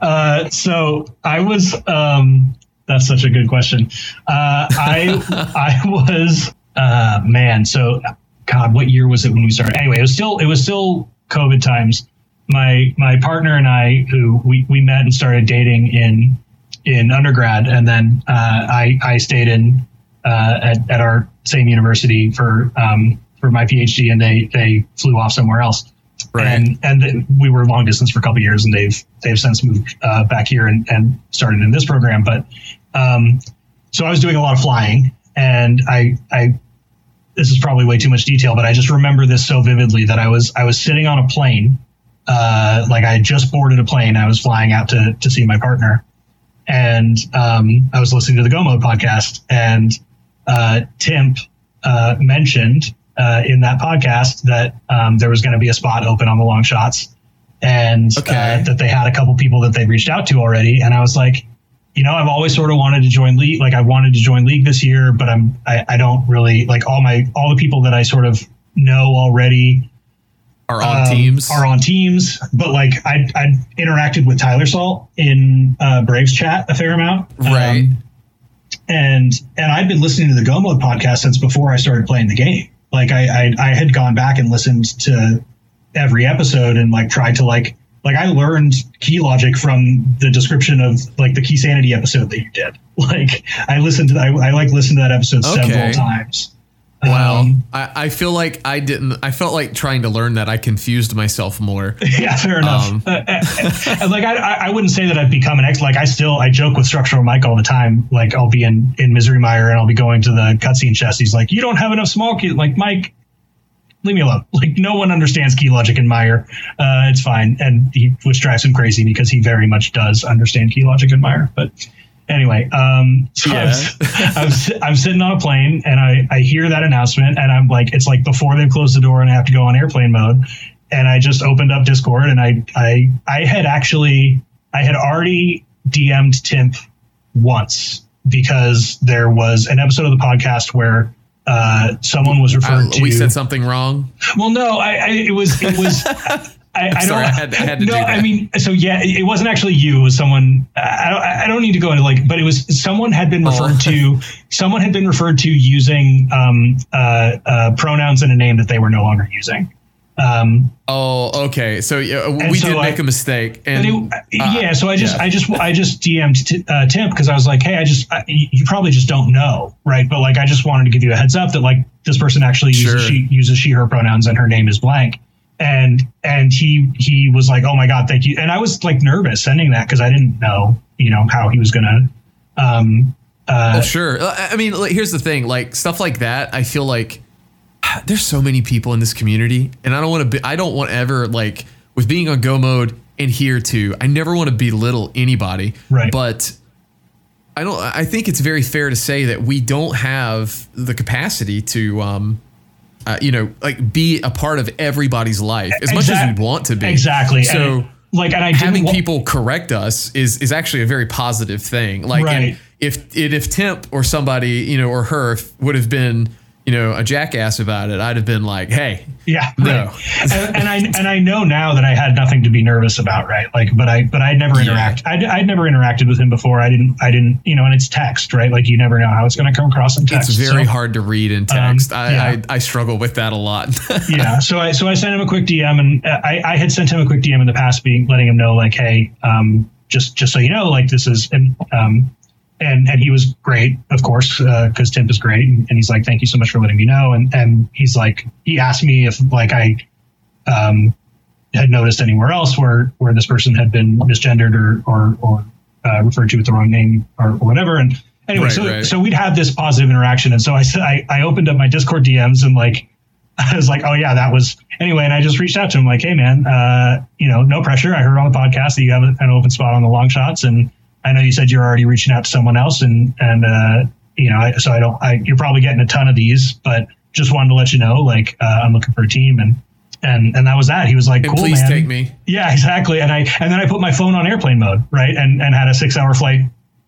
Uh, so I was. Um, that's such a good question. Uh, I I was. Uh, man, so God, what year was it when we started? Anyway, it was still it was still COVID times. My my partner and I, who we, we met and started dating in in undergrad, and then uh, I I stayed in uh, at at our same university for um, for my PhD, and they they flew off somewhere else Right. and and we were long distance for a couple of years, and they've they've since moved uh, back here and, and started in this program. But um, so I was doing a lot of flying, and I I this is probably way too much detail, but I just remember this so vividly that I was I was sitting on a plane, uh, like I had just boarded a plane. I was flying out to to see my partner, and um, I was listening to the Go Mode podcast, and uh, Timp uh, mentioned uh, in that podcast that um, there was going to be a spot open on the long shots, and Okay. uh, that they had a couple people that they reached out to already. And I was like, you know, I've always sort of wanted to join league. Like I wanted to join league this year, but I'm I, I don't really like all my all the people that I sort of know already Are on um, teams? are on teams. But like I I interacted with Tyler Salt in uh, Braves chat a fair amount, Right. Um, and and I'd been listening to the Go Mode podcast since before I started playing the game. Like I, I I had gone back and listened to every episode and like tried to like like I learned key logic from the description of like the key sanity episode that you did. Like I listened to I, I like listened to that episode Okay. several times. Wow. Um, I, I feel like I didn't. I felt like trying to learn that I confused myself more. yeah, fair enough. Um, Uh, uh, uh, like I, I wouldn't say that I've become an ex. Like I still, I joke with structural Mike all the time. Like I'll be in in Misery Mire and I'll be going to the cutscene chest. He's like, "You don't have enough small key." Like Mike, leave me alone. Like no one understands key logic in Mire. Uh, it's fine, and he, which drives him crazy because he very much does understand key logic in Mire. But anyway, um, so I was, I was, I'm sitting on a plane and I, I hear that announcement and I'm like, it's like before they've closed the door and I have to go on airplane mode. And I just opened up Discord and I, I, I had actually, I had already DM'd Timp once because there was an episode of the podcast where uh, someone was referred Uh, to. we said something wrong. Well, no, I, I it was it was. I, I sorry, don't. I had- I had to no, do that. I mean, so yeah, it it wasn't actually you. It was someone. I don't. I don't need to go into like, but it was someone had been referred Oh. to. Someone had been referred to using um, uh, uh, pronouns in a name that they were no longer using. Um, Oh, okay. So yeah, we so did I- make a mistake, and it, uh, yeah, so I just, yeah. I just, I just DM'd t- uh, Tim because I was like, hey, I just, I, you probably just don't know, right? But like, I just wanted to give you a heads up that like this person actually uses Sure. she uses she her pronouns and her name is blank, and and he he was like, oh my god, thank you, and I was like nervous sending that because I didn't know, you know, how he was gonna. Um, uh, Oh, sure. Uh, I mean, here's the thing: like stuff like that. I feel like there's so many people in this community, and I don't want to be. I don't want ever like with being on go mode and here too. I never want to belittle anybody. Right. But I don't. I think it's very fair to say that we don't have the capacity to. um uh, you know, like be a part of everybody's life as much as we want to be. exactly. So and, like, and I having wa- people correct us is is actually a very positive thing. Like Right. if if if Temp or somebody you know or her would have been you know a jackass about it, I'd have been like, hey, Yeah, No. right. and, and I and I know now that I had nothing to be nervous about, right? Like, but I but I'd never Yeah. interact. I'd, I'd never interacted with him before. I didn't I didn't you know, and it's text, right? Like you never know how it's going to come across in text. it's very So, hard to read in text. I, yeah. I I struggle with that a lot. yeah. So I so I sent him a quick DM, and uh, I I had sent him a quick DM in the past, being letting him know like, hey, um, just just so you know, like this is and um. And, and he was great, of course, because Tim is great. And, and he's like, "Thank you so much for letting me know." And and he's like, he asked me if like I um, had noticed anywhere else where where this person had been misgendered or or, or uh, referred to with the wrong name or, or whatever. And anyway, Right, so right. so we'd had this positive interaction, and so I said I, I opened up my Discord DMs and like I was like, oh yeah, that was anyway, and I just reached out to him like, hey man, uh, you know, no pressure. I heard on the podcast that you have an open spot on the long shots, and I know you said you're already reaching out to someone else, and and uh, you know, I, so I don't, I, you're probably getting a ton of these, but just wanted to let you know, like, uh, I'm looking for a team, and and and that was that. He was like, and cool, please man. take me. Yeah, exactly. And I and then I put my phone on airplane mode, right, and and had a six hour flight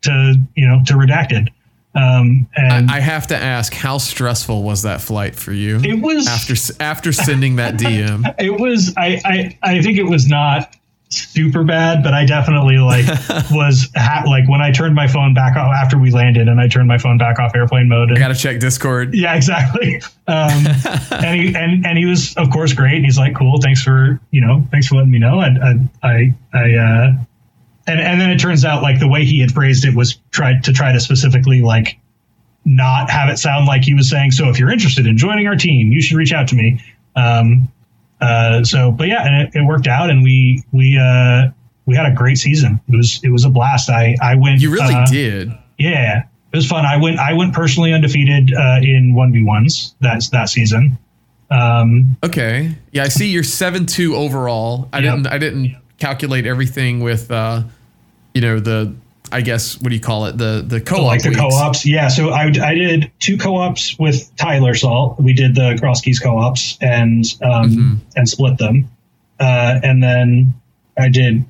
to you know to redacted. Um, and I have to ask, how stressful was that flight for you? it was after after sending that DM. it was I, I I think it was not super bad, but I definitely like was ha- like when I turned my phone back off after we landed and I turned my phone back off airplane mode. And, I gotta check Discord. yeah, exactly. Um, and he and and he was of course great. And he's like, cool, thanks for you know, thanks for letting me know. And I I I uh, and and then it turns out like the way he had phrased it was tried to try to specifically like not have it sound like he was saying, so if you're interested in joining our team, you should reach out to me. Um, uh, so, but yeah, and it, it worked out, and we we uh, we had a great season. It was it was a blast. I I went. You really uh, did. yeah, it was fun. I went I went personally undefeated uh, in one v ones that that season. Um, Okay. Yeah, I see you're seven two overall. I Yep. didn't I didn't calculate everything with uh you know the I guess what do you call it? The the co-op like the weeks. co-ops. Yeah, so I, I did two co-ops with Tyler Salt. We did the Cross Keys co-ops and um, Mhm. and split them, uh, and then I did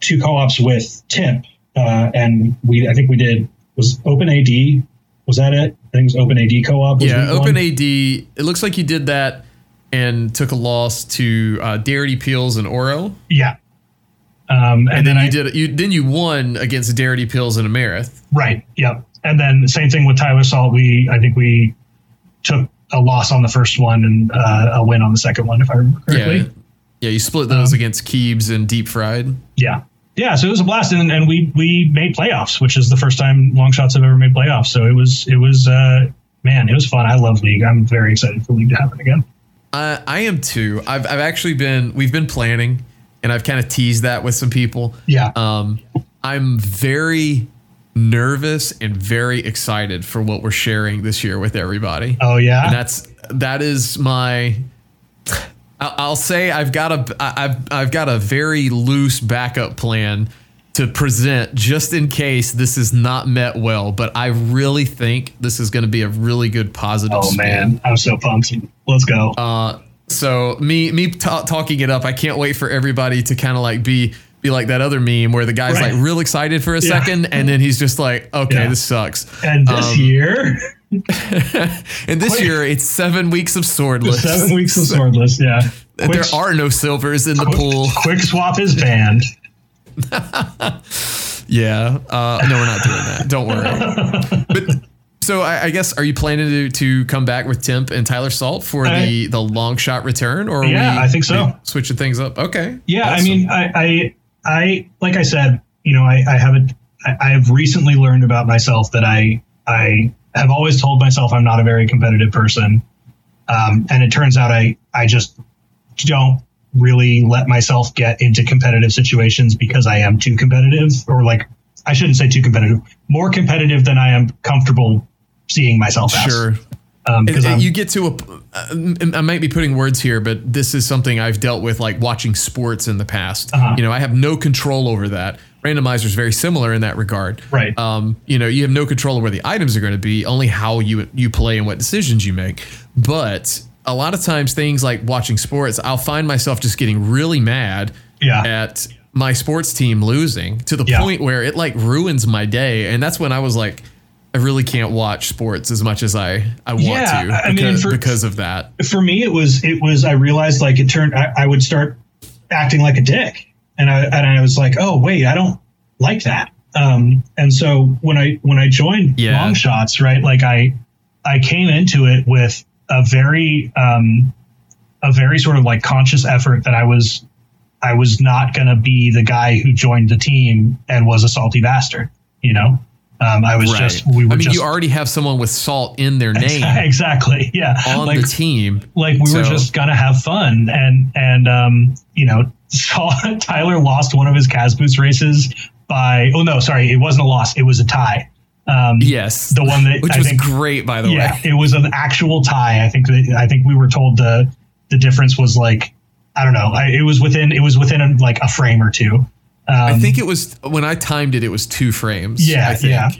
two co-ops with Timp, uh, and we I think we did was Open AD. Was that it? I think it was Open AD co-op. Yeah, Open one. AD. It looks like you did that and took a loss to uh Darity Peels and Oro. Yeah. Um, and, And, then, then, I you did you then you won against Darity Peels and Amerith. Right. Yep. And then same thing with Tyler Salt. We I think we took a loss on the first one and uh, a win on the second one, if I remember correctly. Yeah. Yeah, you split those Um, against Keebs and Deep Fried. Yeah. Yeah. So it was a blast, and, and we we made playoffs, which is the first time long shots have ever made playoffs. So it was it was uh, man, it was fun. I love League. I'm very excited for League to happen again. Uh, I am too. I've I've actually been we've been planning, and I've kind of teased that with some people. Yeah. Um, I'm very nervous and very excited for what we're sharing this year with everybody. oh yeah. And that's that is my. I'll say I've got a I've I've got a very loose backup plan to present just in case this is not met well. But I really think this is going to be a really good positive. oh spin. man, I'm so pumped. Let's go. Uh, so me me ta talking it up, I can't wait for everybody to kind of like be be like that other meme where the guy's Right. like real excited for a Yeah. second and then he's just like, okay, Yeah. this sucks. and this um, year, And this Quick. year it's seven weeks of swordless. seven weeks of swordless. Yeah. There are no silvers in the quick, pool. Quick swap is banned. Yeah. Uh, no, we're not doing that. Don't worry. But so I, I guess are you planning to to come back with Temp and Tyler Salt for I- the the long shot return or Yeah, we I think so. switching things up? Okay. Yeah, I mean, I, I, I, like I said, you know, I, I haven't, I, I have recently learned about myself that I, I have always told myself I'm not a very competitive person, um, and it turns out I, I just don't really let myself get into competitive situations because I am too competitive, or like, I shouldn't say too competitive, more competitive than I am comfortable seeing myself as. Sure. Um, because And- and you get to a uh, i might be putting words here but this is something i've dealt with like watching sports in the past Uh-huh. you know i have no control over that randomizer is very similar in that regard Right. um, you know you have no control over where the items are going to be only how you you play and what decisions you make but a lot of times things like watching sports i'll find myself just getting really mad Yeah. at my sports team losing to the Yeah. point where it like ruins my day and that's when i was like I really can't watch sports as much as I, I want Yeah, to I- I mean, because, for- because of that. for me it was it was i realized like it turned i, I would start acting like a dick and i and i was like oh wait i don't like that um and so when i when i joined Yeah. long shots right like i i came into it with a very um a very sort of like conscious effort that i was i was not going to be the guy who joined the team and was a salty bastard you know um i was just we were I mean, just you already have someone with salt in their name exactly yeah. on like the team. like we were just gonna have fun and and um you know saw Tyler lost one of his Cas Boots races by oh no sorry it wasn't a loss it was a tie. Um Yes, the one that which I was think great, by the yeah way. it was an actual tie. I think that, I think we were told the the difference was like I don't know I, it was within it was within a, like a frame or two um, I think it was when I timed it, it was two frames. Yeah, I think. yeah.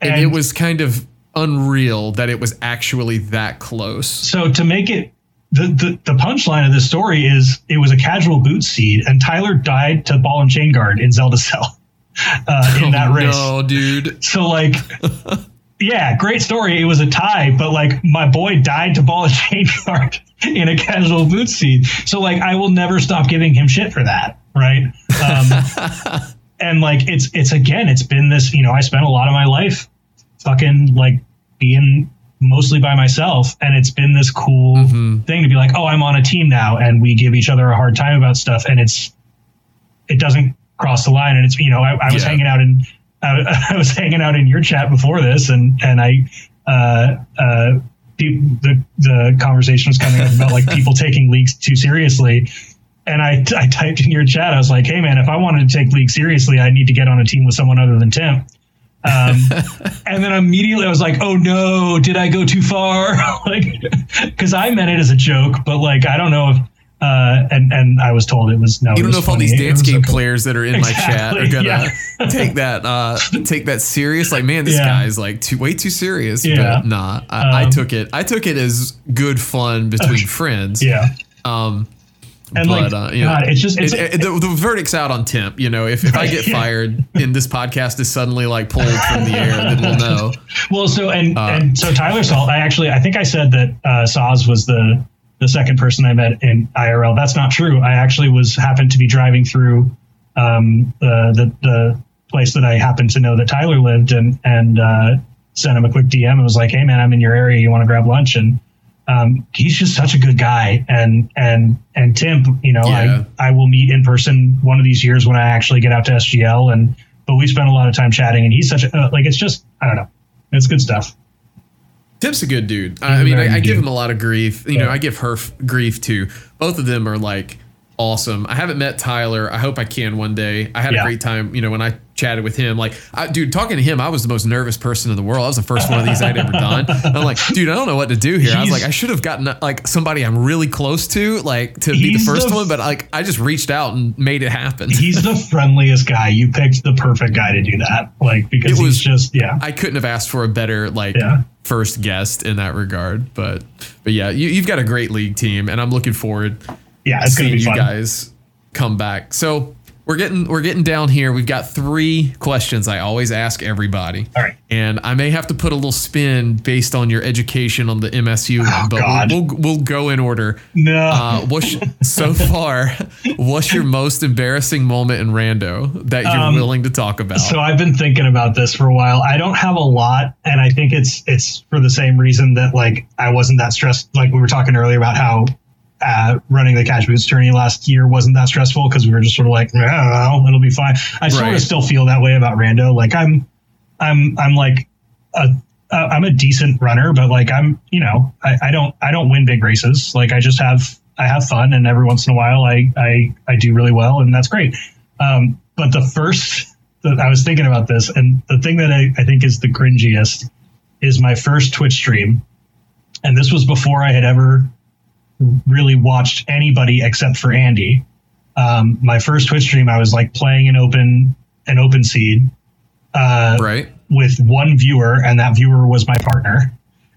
and, And- it was kind of unreal that it was actually that close. so to make it the, the, the punchline of this story is it was a casual boot seed and Tyler died to ball and chain guard in Zelda Cell uh, in that Oh, race. No, dude. So like, yeah, great story. It was a tie, but like my boy died to ball and chain guard in a casual boot seed. So like, I will never stop giving him shit for that, right? Um, and like, it's it's again, it's been this. You know, I spent a lot of my life fucking like being mostly by myself, and it's been this cool Mm-hmm. thing to be like, oh, I'm on a team now, and we give each other a hard time about stuff, and it's it doesn't cross the line. And it's you know, I, I was Yeah. hanging out in I, I was hanging out in your chat before this, and and I uh uh pe- the the conversation was coming up about like people taking leagues too seriously. And I, I typed in your chat. I was like, "Hey man, if I wanted to take league seriously, I need to get on a team with someone other than Tim." Um, and then immediately I was like, "Oh no, did I go too far?" like, because I meant it as a joke, but like I don't know if. Uh, and and I was told it was no. You don't know if all these dance game okay. players that are in my chat are gonna take that uh take that serious. Like, man, this Yeah. guy's like too way too serious. Yeah. But nah, I, I Um, took it. I took it as good fun between friends. Yeah, Um, and but like, uh, you know, it's just it's it- it- the, the verdict's out on temp. You know, if, if I get fired and this podcast is suddenly like pulled from the air, then we'll know. Well, so and Uh, and so Tyler Salt. I actually I think I said that uh, Saz was the the second person I met in IRL. That's not true. I actually was happened to be driving through um, the, the the place that I happened to know that Tyler lived and and uh, sent him a quick DM and was like, "Hey man, I'm in your area. You want to grab lunch?" And um, he's just such a good guy. And and and Tim, you know, Yeah. I I will meet in person one of these years when I actually get out to SGL. And but we spent a lot of time chatting, and he's such a uh, like it's just I don't know, it's good stuff. Tim's a good dude. I, I mean, I, I give him a lot of grief. You know, I give her f- grief too. Both of them are like awesome. I haven't met Tyler. I hope I can one day. I had a great time. You know, when I chatted with him, like, I, dude, talking to him, I was the most nervous person in the world. I was the first one of these I'd ever done. I'm like, dude, I don't know what to do here. I was like, I should have gotten like somebody I'm really close to, like, to be the first the- one. But like, I just reached out and made it happen. He's the friendliest guy. You picked the perfect guy to do that. Like because It was- he's just yeah. I couldn't have asked for a better like Yeah. first guest in that regard. But but yeah, you, you've got a great league team, and I'm looking forward Yeah, it's seeing be you fun. guys come back. So we're getting we're getting down here. We've got three questions I always ask everybody. All right. And I may have to put a little spin based on your education on the MSU one, but Oh, God. we'll, we'll we'll go in order. No. Uh, what's so far? What's your most embarrassing moment in Rando that you're Um, willing to talk about? So I've been thinking about this for a while. I don't have a lot, and I think it's it's for the same reason that like I wasn't that stressed. Like we were talking earlier about how uh, running the cash boots tourney last year wasn't that stressful because we were just sort of like, I don't know, it'll be fine. I sort Right. of still feel that way about Rando. Like I'm, I'm, I'm like a. Uh, I'm a decent runner, but like I'm, you know, I, I don't, I don't win big races. Like I just have, I have fun, and every once in a while, I, I, I do really well, and that's great. Um, but the first that I was thinking about this, and the thing that I, I think is the cringiest is my first Twitch stream. And this was before I had ever really watched anybody except for Andy. Um, my first Twitch stream, I was like playing an open an open seed uh, right. with one viewer, and that viewer was my partner.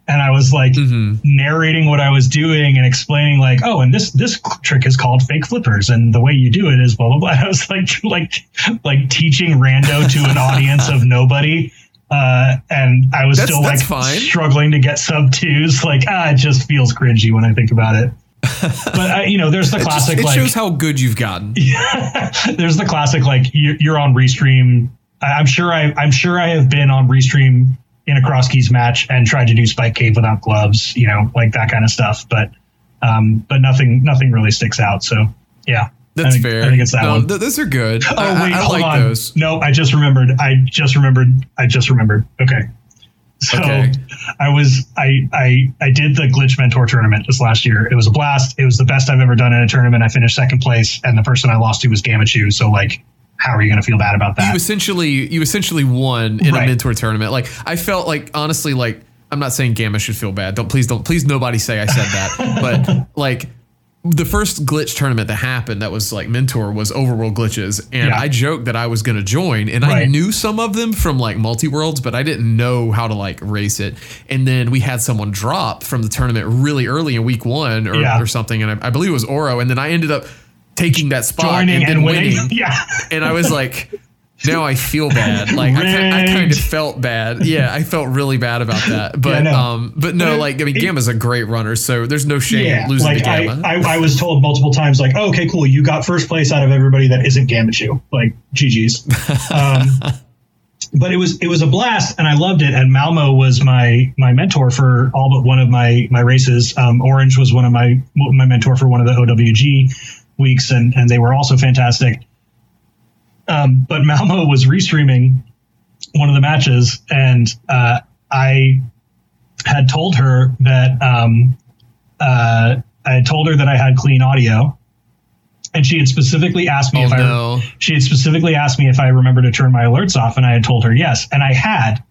And I was like Mhm. narrating what I was doing and explaining, like, oh, and this this trick is called fake flippers, and the way you do it is blah blah blah. I was like like like teaching rando to an audience of nobody. Uh, and I was That's- still like struggling to get sub twos. Like, ah, it just feels cringy when I think about it. but I, you know, there's the It, just, classic it like shows how good you've gotten. there's the classic like you're, you're on restream. I'm sure I I'm sure I have been on restream in a cross keys match and tried to do spike cave without gloves, you know, like that kind of stuff. But um, but nothing nothing really sticks out. So yeah, That's I think, fair. I think it's that no, one. th- those are good. Oh I, wait, I, I hold like on. those. No, I just remembered. I just remembered. I just remembered. Okay. So Okay. I was I I I did the glitch mentor tournament this last year. It was a blast. It was the best I've ever done in a tournament. I finished second place, and the person I lost to was Gamachu. So like, how are you going to feel bad about that? You essentially you essentially won in Right. a mentor tournament. Like I felt like honestly like I'm not saying Gamma should feel bad. Don't please don't please nobody say I said that. but like the first glitch tournament that happened that was like mentor was overworld glitches and Yeah. I joked that I was going to join and I knew some of them from like multi-worlds but I didn't know how to like race it and then we had someone drop from the tournament really early in week 1 or, Yeah. or something and I, I believe it was Oro and then I ended up taking that spot Joining and, and, then winning. winning yeah. and I was like, now I feel bad. Like I, I kind of felt bad. Yeah, I felt really bad about that. But no. um, but no, But like I mean, it- Gamma's a great runner, so there's no shame Yeah, losing like to I, Gamma. I, I was told multiple times, like, oh, okay, cool, you got first place out of everybody that isn't Gamachu. Like, GG's. Um, but it was it was a blast, and I loved it. And Malmo was my my mentor for all but one of my my races. Um, Orange was one of my my mentor for one of the OWG weeks, and and they were also fantastic. Um, but Malmo was restreaming one of the matches, and uh, I had told her that um, uh, I had told her that I had clean audio, and she had specifically asked me oh if I no, she had specifically asked me if I remember to turn my alerts off, and I had told her yes, and I had.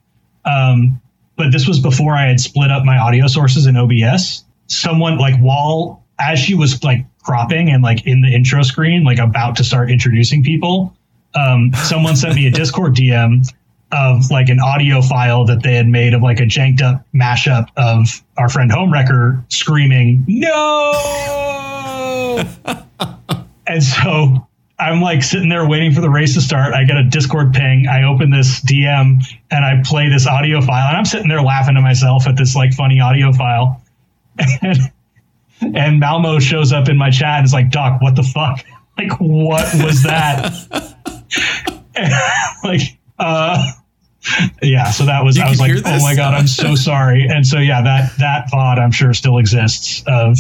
Um, but this was before I had split up my audio sources in OBS. Someone like while as she was like cropping and like in the intro screen, like about to start introducing people, um, someone sent me a Discord DM of like an audio file that they had made of like a janked up mashup of our friend Homewrecker screaming no. And so I'm like sitting there waiting for the race to start. I get a Discord ping. I open this DM and I play this audio file. And I'm sitting there laughing to myself at this like funny audio file. And, and Malmo shows up in my chat and is like, Doc, what the fuck? Like, what was that? Like, uh, yeah. So that was, You I was like, oh my God, I'm so sorry. And so, yeah, that, that VOD I'm sure still exists of,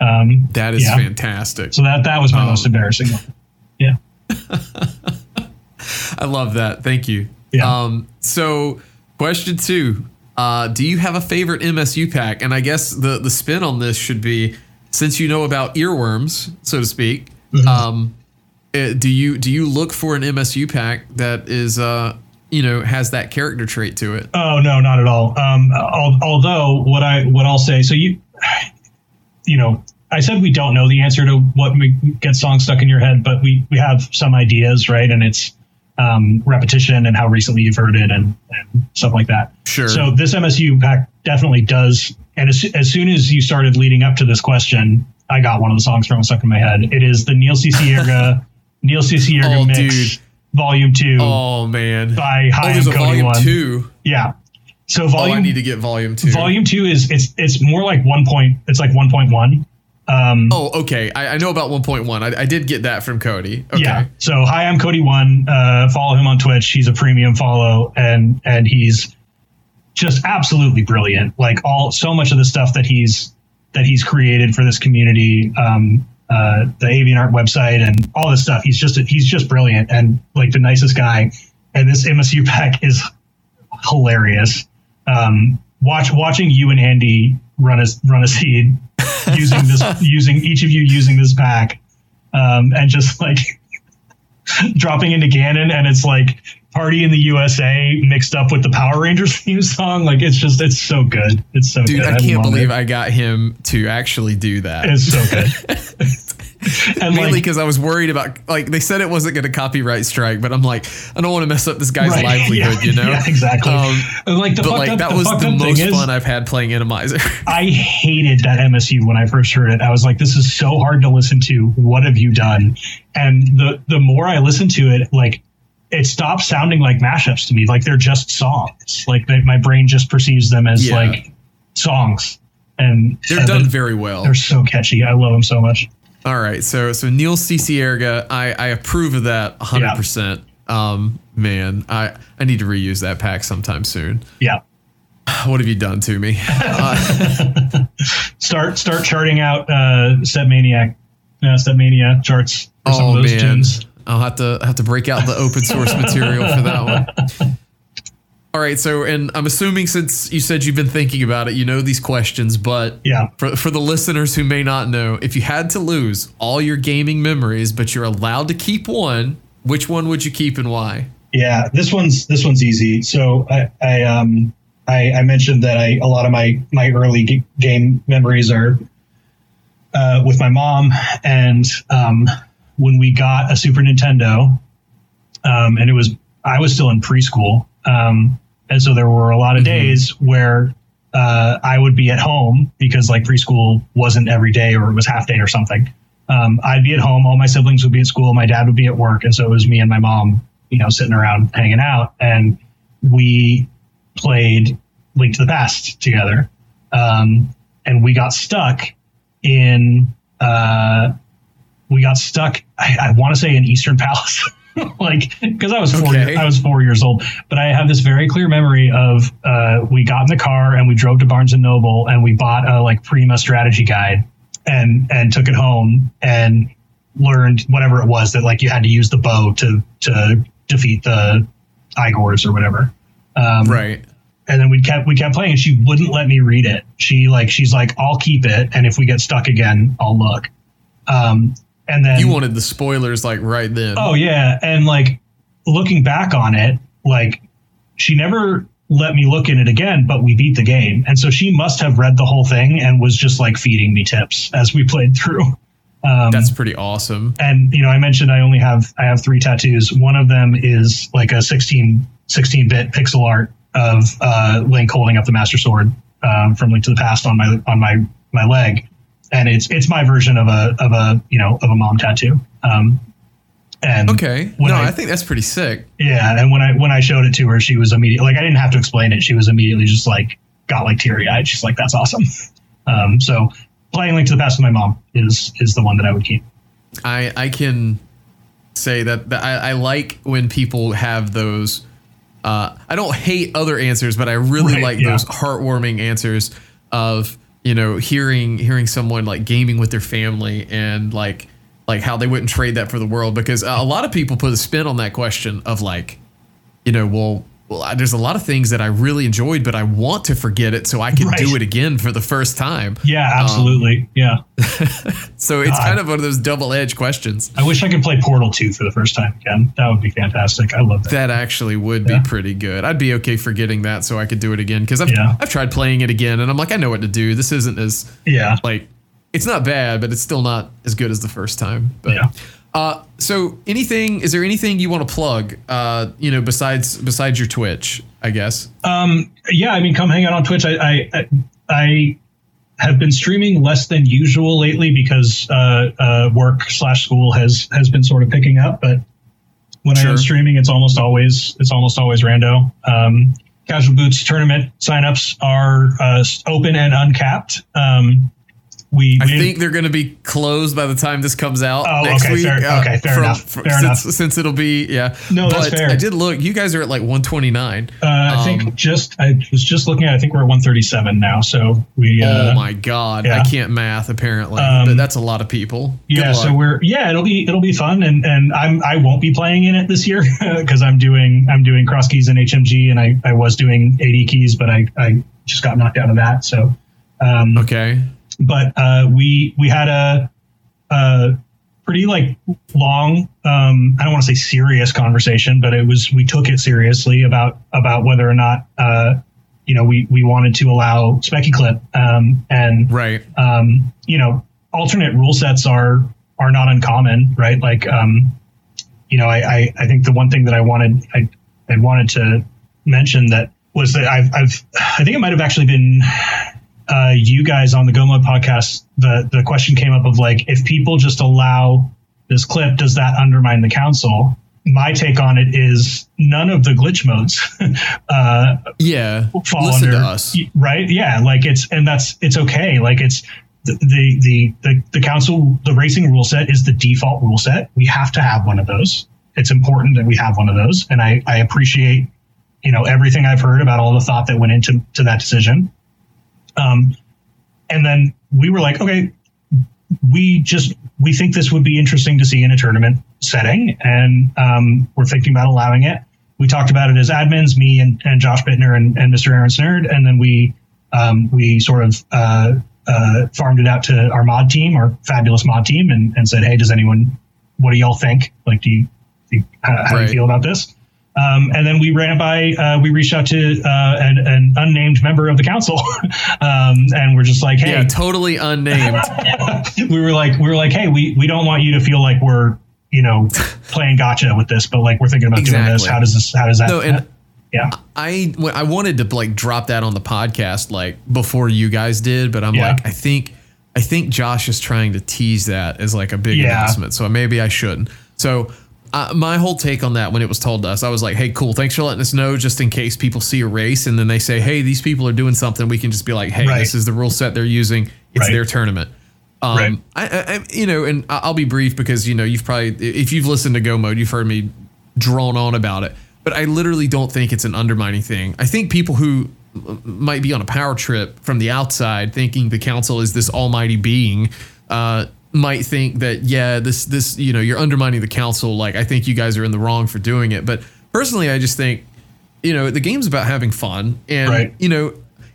um, that is yeah. fantastic. so that, that was my Um, most embarrassing one. Yeah. I love that. Thank you. Yeah. Um, so question two, Uh, do you have a favorite MSU pack? And I guess the the spin on this should be since you know about earworms, so to speak. Mm-hmm. Um, do you do you look for an MSU pack that is uh you know has that character trait to it? Oh no, not at all. Um, al- although what I what I'll say, so you, you know, I said we don't know the answer to what we get songs stuck in your head, but we we have some ideas, right? And it's um, repetition and how recently you've heard it and, and stuff like that. Sure. So this MSU pack definitely does. And as, as soon as you started leading up to this question, I got one of the songs from stuck in my head. It is the Neil Cicierga Neil Cicierga Oh, mix, dude. volume two Oh man. by Oh, High there's a Cody volume one. two. Yeah. So Oh, volume I need to get volume two. volume two is it's it's more like one point. It's like one point one. Um, Oh, okay. I, I know about 1.1. I, I did get that from Cody. Okay. Yeah. So hi, I'm Cody One. Uh, follow him on Twitch. He's a premium follow, and and he's just absolutely brilliant. Like all so much of the stuff that he's that he's created for this community, um, uh, the Avianart website, and all this stuff. He's just he's just brilliant and like the nicest guy. And this MSU pack is hilarious. Um, watch watching you and Andy run a run a seed using this using each of you using this pack um, and just like dropping into Ganon and it's like party in the USA mixed up with the Power Rangers theme song like it's just it's so good it's so Dude, good I can't love believe it. I got him to actually do that. it's so good and Mainly like because I was worried about, like, they said it wasn't going to copyright strike, but I'm like, I don't want to mess up this guy's Right, livelihood, yeah, you know? yeah, exactly Um, And, like the but like up, that the was the most is, fun I've had playing Enemizer. I hated that MSU when I first heard it. I was like, this is so hard to listen to. What have you done? And the the more I listen to it, like it stops sounding like mashups to me. Like they're just songs. Like they, my brain just perceives them as Yeah. like songs. And They're and done they're, very well. they're so catchy. I love them so much. All right, so so Neil Cicierga, I I approve of that 100. percent Um, man, I I need to reuse that pack sometime soon. Yeah. What have you done to me? Start start charting out uh Step Maniac. Uh, StepMania charts for some oh of those man, tunes. I'll have to have to break out the open source material for that one. All right, so and I'm assuming since you said you've been thinking about it, you know these questions, but Yeah. for for the listeners who may not know, if you had to lose all your gaming memories, but you're allowed to keep one, which one would you keep and why? Yeah, this one's this one's easy. So I, I um I, I mentioned that I a lot of my my early g- game memories are uh, with my mom, and um, when we got a Super Nintendo, um, and it was I was still in preschool, um, and so there were a lot of days where uh, I would be at home because like preschool wasn't every day or it was half day or something. Um, I'd be at home, all my siblings would be at school, my dad would be at work, and so it was me and my mom, you know, sitting around hanging out, and we played Link to the Past together, um, and we got stuck in uh, we got stuck. I, I want to say in Eastern Palace, like because I was four. Okay. I was four years old, but I have this very clear memory of uh, we got in the car and we drove to Barnes and Noble and we bought a like Prima strategy guide and and took it home and learned whatever it was that like you had to use the bow to to defeat the Eyegores or whatever. Um, Right. and then we kept we kept playing and she wouldn't let me read it she like she's like i'll keep it and if we get stuck again i'll look um and then You wanted the spoilers like right then. oh yeah. And like looking back on it like she never let me look in it again but we beat the game. And so she must have read the whole thing and was just like feeding me tips as we played through. Um That's pretty awesome. and you know i mentioned i only have i have three tattoos. One of them is like a 16 16 bit pixel art of uh, link holding up the master sword um, from link to the past on my on my my leg and it's it's my version of a of a you know of a mom tattoo um, and Okay. no, I- I, think that's pretty sick. yeah and when i when i showed it to her she was immediately like i didn't have to explain it she was immediately just like got like teary eyed she's like that's awesome um, so playing link to the past with my mom is is the one that i would keep I I can say that, that I, I like when people have those. Uh, I don't hate other answers, but I really Right, like yeah. those heartwarming answers of you know hearing hearing someone like gaming with their family and like like how they wouldn't trade that for the world because a lot of people put a spin on that question of like you know well well, I- there's a lot of things that I really enjoyed, but I want to forget it so I can Right. do it again for the first time. Yeah, um, absolutely. yeah. So it's God. kind of one of those double edged questions. I wish I could play Portal 2 for the first time again. That would be fantastic. I love that. That actually would Yeah. be pretty good. I'd be okay forgetting that so I could do it again because I've Yeah. I've tried playing it again and I'm like I know what to do. This isn't as Yeah. like it's not bad, but it's still not as good as the first time. But Yeah. Uh, so anything is there anything you want to plug? Uh, you know, besides besides your Twitch, I guess. Um, yeah, I mean, come hang out on Twitch. I, I, I, I have been streaming less than usual lately because uh, uh, work slash school has has been sort of picking up. But when i am streaming, it's almost always it's almost always rando. Um, Casual Boots tournament signups are uh, open and uncapped. Um, we, I we think they're going to be closed by the time this comes out Oh, next okay, week. fair- okay, fair enough, fair since, enough. Since it'll be yeah. No, that's but fair. I did look. You guys are at like 129. uh, I um, think just I was just looking at. I think we're at 137 now. So we. Uh, oh my god, yeah. I can't math apparently, Um, but that's a lot of people. Good Yeah, so we're yeah, it'll be it'll be fun, and and I'm I won't be playing in it this year because I'm doing I'm doing cross keys in HMG, and I I was doing AD keys, but I I just got knocked out of that. So, um, okay. But uh, we we had a a pretty like long um, I don't want to say serious conversation, but it was we took it seriously about about whether or not uh, you know we we wanted to allow Specky Clip um, and Right. um, you know, alternate rule sets are are not uncommon, right? Like, um, you know, I, I, I think the one thing that I wanted I I wanted to mention that was that I've I've I think it might have actually been uh, you guys on the Go Mode podcast. The the question came up of like if people just allow this clip, does that undermine the council? My take on it is none of the glitch modes uh, Yeah. fall Listen under to us. right yeah like it's and that's it's okay like it's the, the the the the council the racing rule set is the default rule set we have to have one of those it's important that we have one of those and i i appreciate you know everything i've heard about all the thought that went into to that decision um and then we were like okay we just we think this would be interesting to see in a tournament setting. And um, we're thinking about allowing it. We talked about it as admins me and, and josh bittner and, and mr aaron snerd. And then we um, we sort of uh, uh, farmed it out to our mod team our fabulous mod team and, and said hey does anyone what do y'all think? Like do you, do you how, how do you feel about this um, and then we ran it by, uh, we reached out to uh, an, an unnamed member of the council, um, and we're just like, hey, Yeah, totally unnamed. we were like, we were like, hey, we, we don't want you to feel like we're, you know, playing gotcha with this, but like we're thinking about doing this. How does this? How does that? No, and yeah, I I wanted to like drop that on the podcast like before you guys did, but I'm Yeah. like I think I think Josh is trying to tease that as like a big Yeah. announcement, so maybe I shouldn't. So uh, my whole take on that when it was told to us, I was like, "Hey, cool, thanks for letting us know, just in case people see a race and then they say, hey, these people are doing something, we can just be like, hey, Right. this is the rule set they're using, it's Right. their tournament." Um, Right. I, I, you know, and I'll be brief because you know you've probably if you've listened to Go Mode, you've heard me drone on about it. But I literally don't think it's an undermining thing. I think people who might be on a power trip from the outside, thinking the council is this almighty being, uh, might think that yeah, this this you know you're undermining the council. Like I think you guys are in the wrong for doing it. But personally, I just think you know the game's about having fun, and Right. you know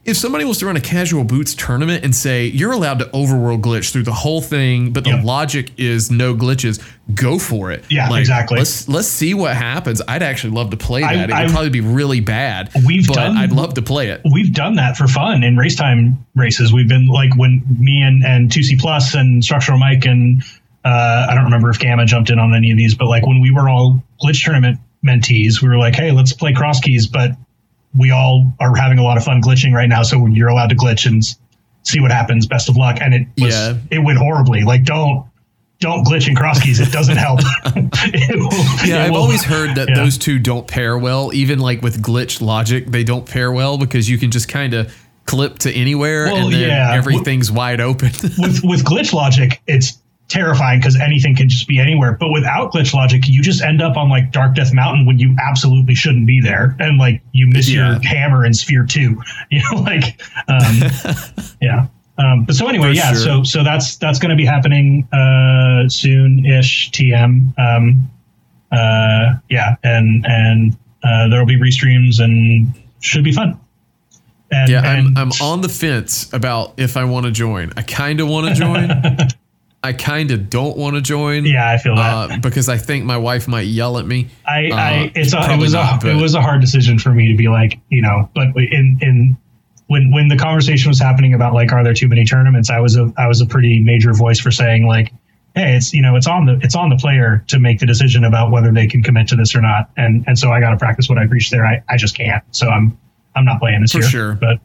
if somebody was to run a casual boots tournament and say you're allowed to overworld glitch through the whole thing, but the Yep. logic is no glitches, go for it. Yeah, exactly. Let's let's see what happens. I'd actually love to play I- that. it I- would probably be really bad. We've but done- I'd love to play it. we've done that for fun in race time races. We've been like when me and and 2C plus and structural Mike and uh, I don't remember if Gamma jumped in on any of these, but like when we were all glitch tournament mentees, we were like, hey, let's play cross keys, but we all are having a lot of fun glitching right now, so you're allowed to glitch and see what happens. Best of luck. And it was Yeah. it went horribly. Like don't don't glitch in cross keys. It doesn't help. It will- Yeah, I've will- always heard that yeah. those two don't pair well. Even like with glitch logic, they don't pair well because you can just kind of clip to anywhere Well, and then yeah. everything's wide open. with with glitch logic, it's terrifying because anything can just be anywhere. But without glitch logic, you just end up on like Dark Death Mountain when you absolutely shouldn't be there, and like you miss Yeah. your hammer in Sphere Two. You know, like um, yeah. Um, but so anyway, For yeah. sure. So so that's that's going to be happening uh, soon ish. TM. Um, uh, yeah, and and uh, there will be restreams and should be fun. And, yeah, I'm, I'm on the fence about if I want to join. I kind of want to join. I kind of don't want to join. Yeah, I feel that uh, because I think my wife might yell at me. I, uh, I it's a, it was not, a, it was a hard decision for me to be like, you know, but in in when when the conversation was happening about like, are there too many tournaments? I was a I was a pretty major voice for saying like, hey, it's you know, it's on the it's on the player to make the decision about whether they can commit to this or not. And and so I got to practice what I preach there. I I just can't. So I'm I'm not playing this for year. Sure, but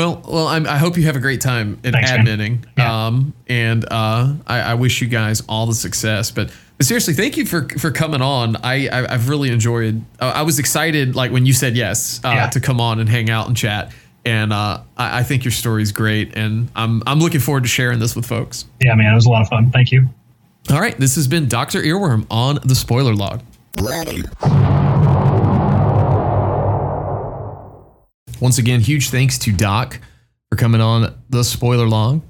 well, well, I'm, i hope you have a great time in Thanks, adminning. Yeah. Um, and uh, I, I, wish you guys all the success. But, but seriously, thank you for for coming on. I, I have really enjoyed. Uh, I was excited like when you said yes uh, yeah. to come on and hang out and chat. And uh, I, I think your story is great, and I'm I'm looking forward to sharing this with folks. Yeah, man, it was a lot of fun. Thank you. All right, this has been Doctor Earworm on the Spoiler Log. Once again, huge thanks to Doc for coming on the spoiler log,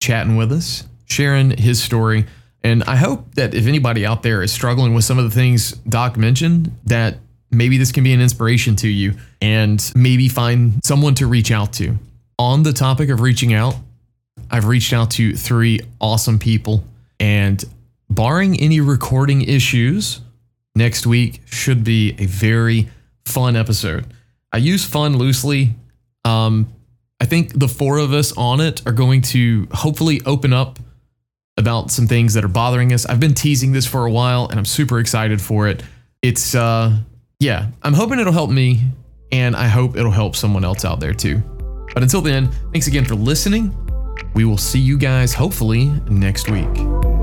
chatting with us, sharing his story. And I hope that if anybody out there is struggling with some of the things Doc mentioned, that maybe this can be an inspiration to you and maybe find someone to reach out to. On the topic of reaching out, I've reached out to three awesome people, and barring any recording issues, next week should be a very fun episode. I use fun loosely. Um, I think the four of us on it are going to hopefully open up about some things that are bothering us. I've been teasing this for a while and I'm super excited for it. It's uh yeah, I'm hoping it'll help me and I hope it'll help someone else out there too. But until then, thanks again for listening. We will see you guys hopefully next week.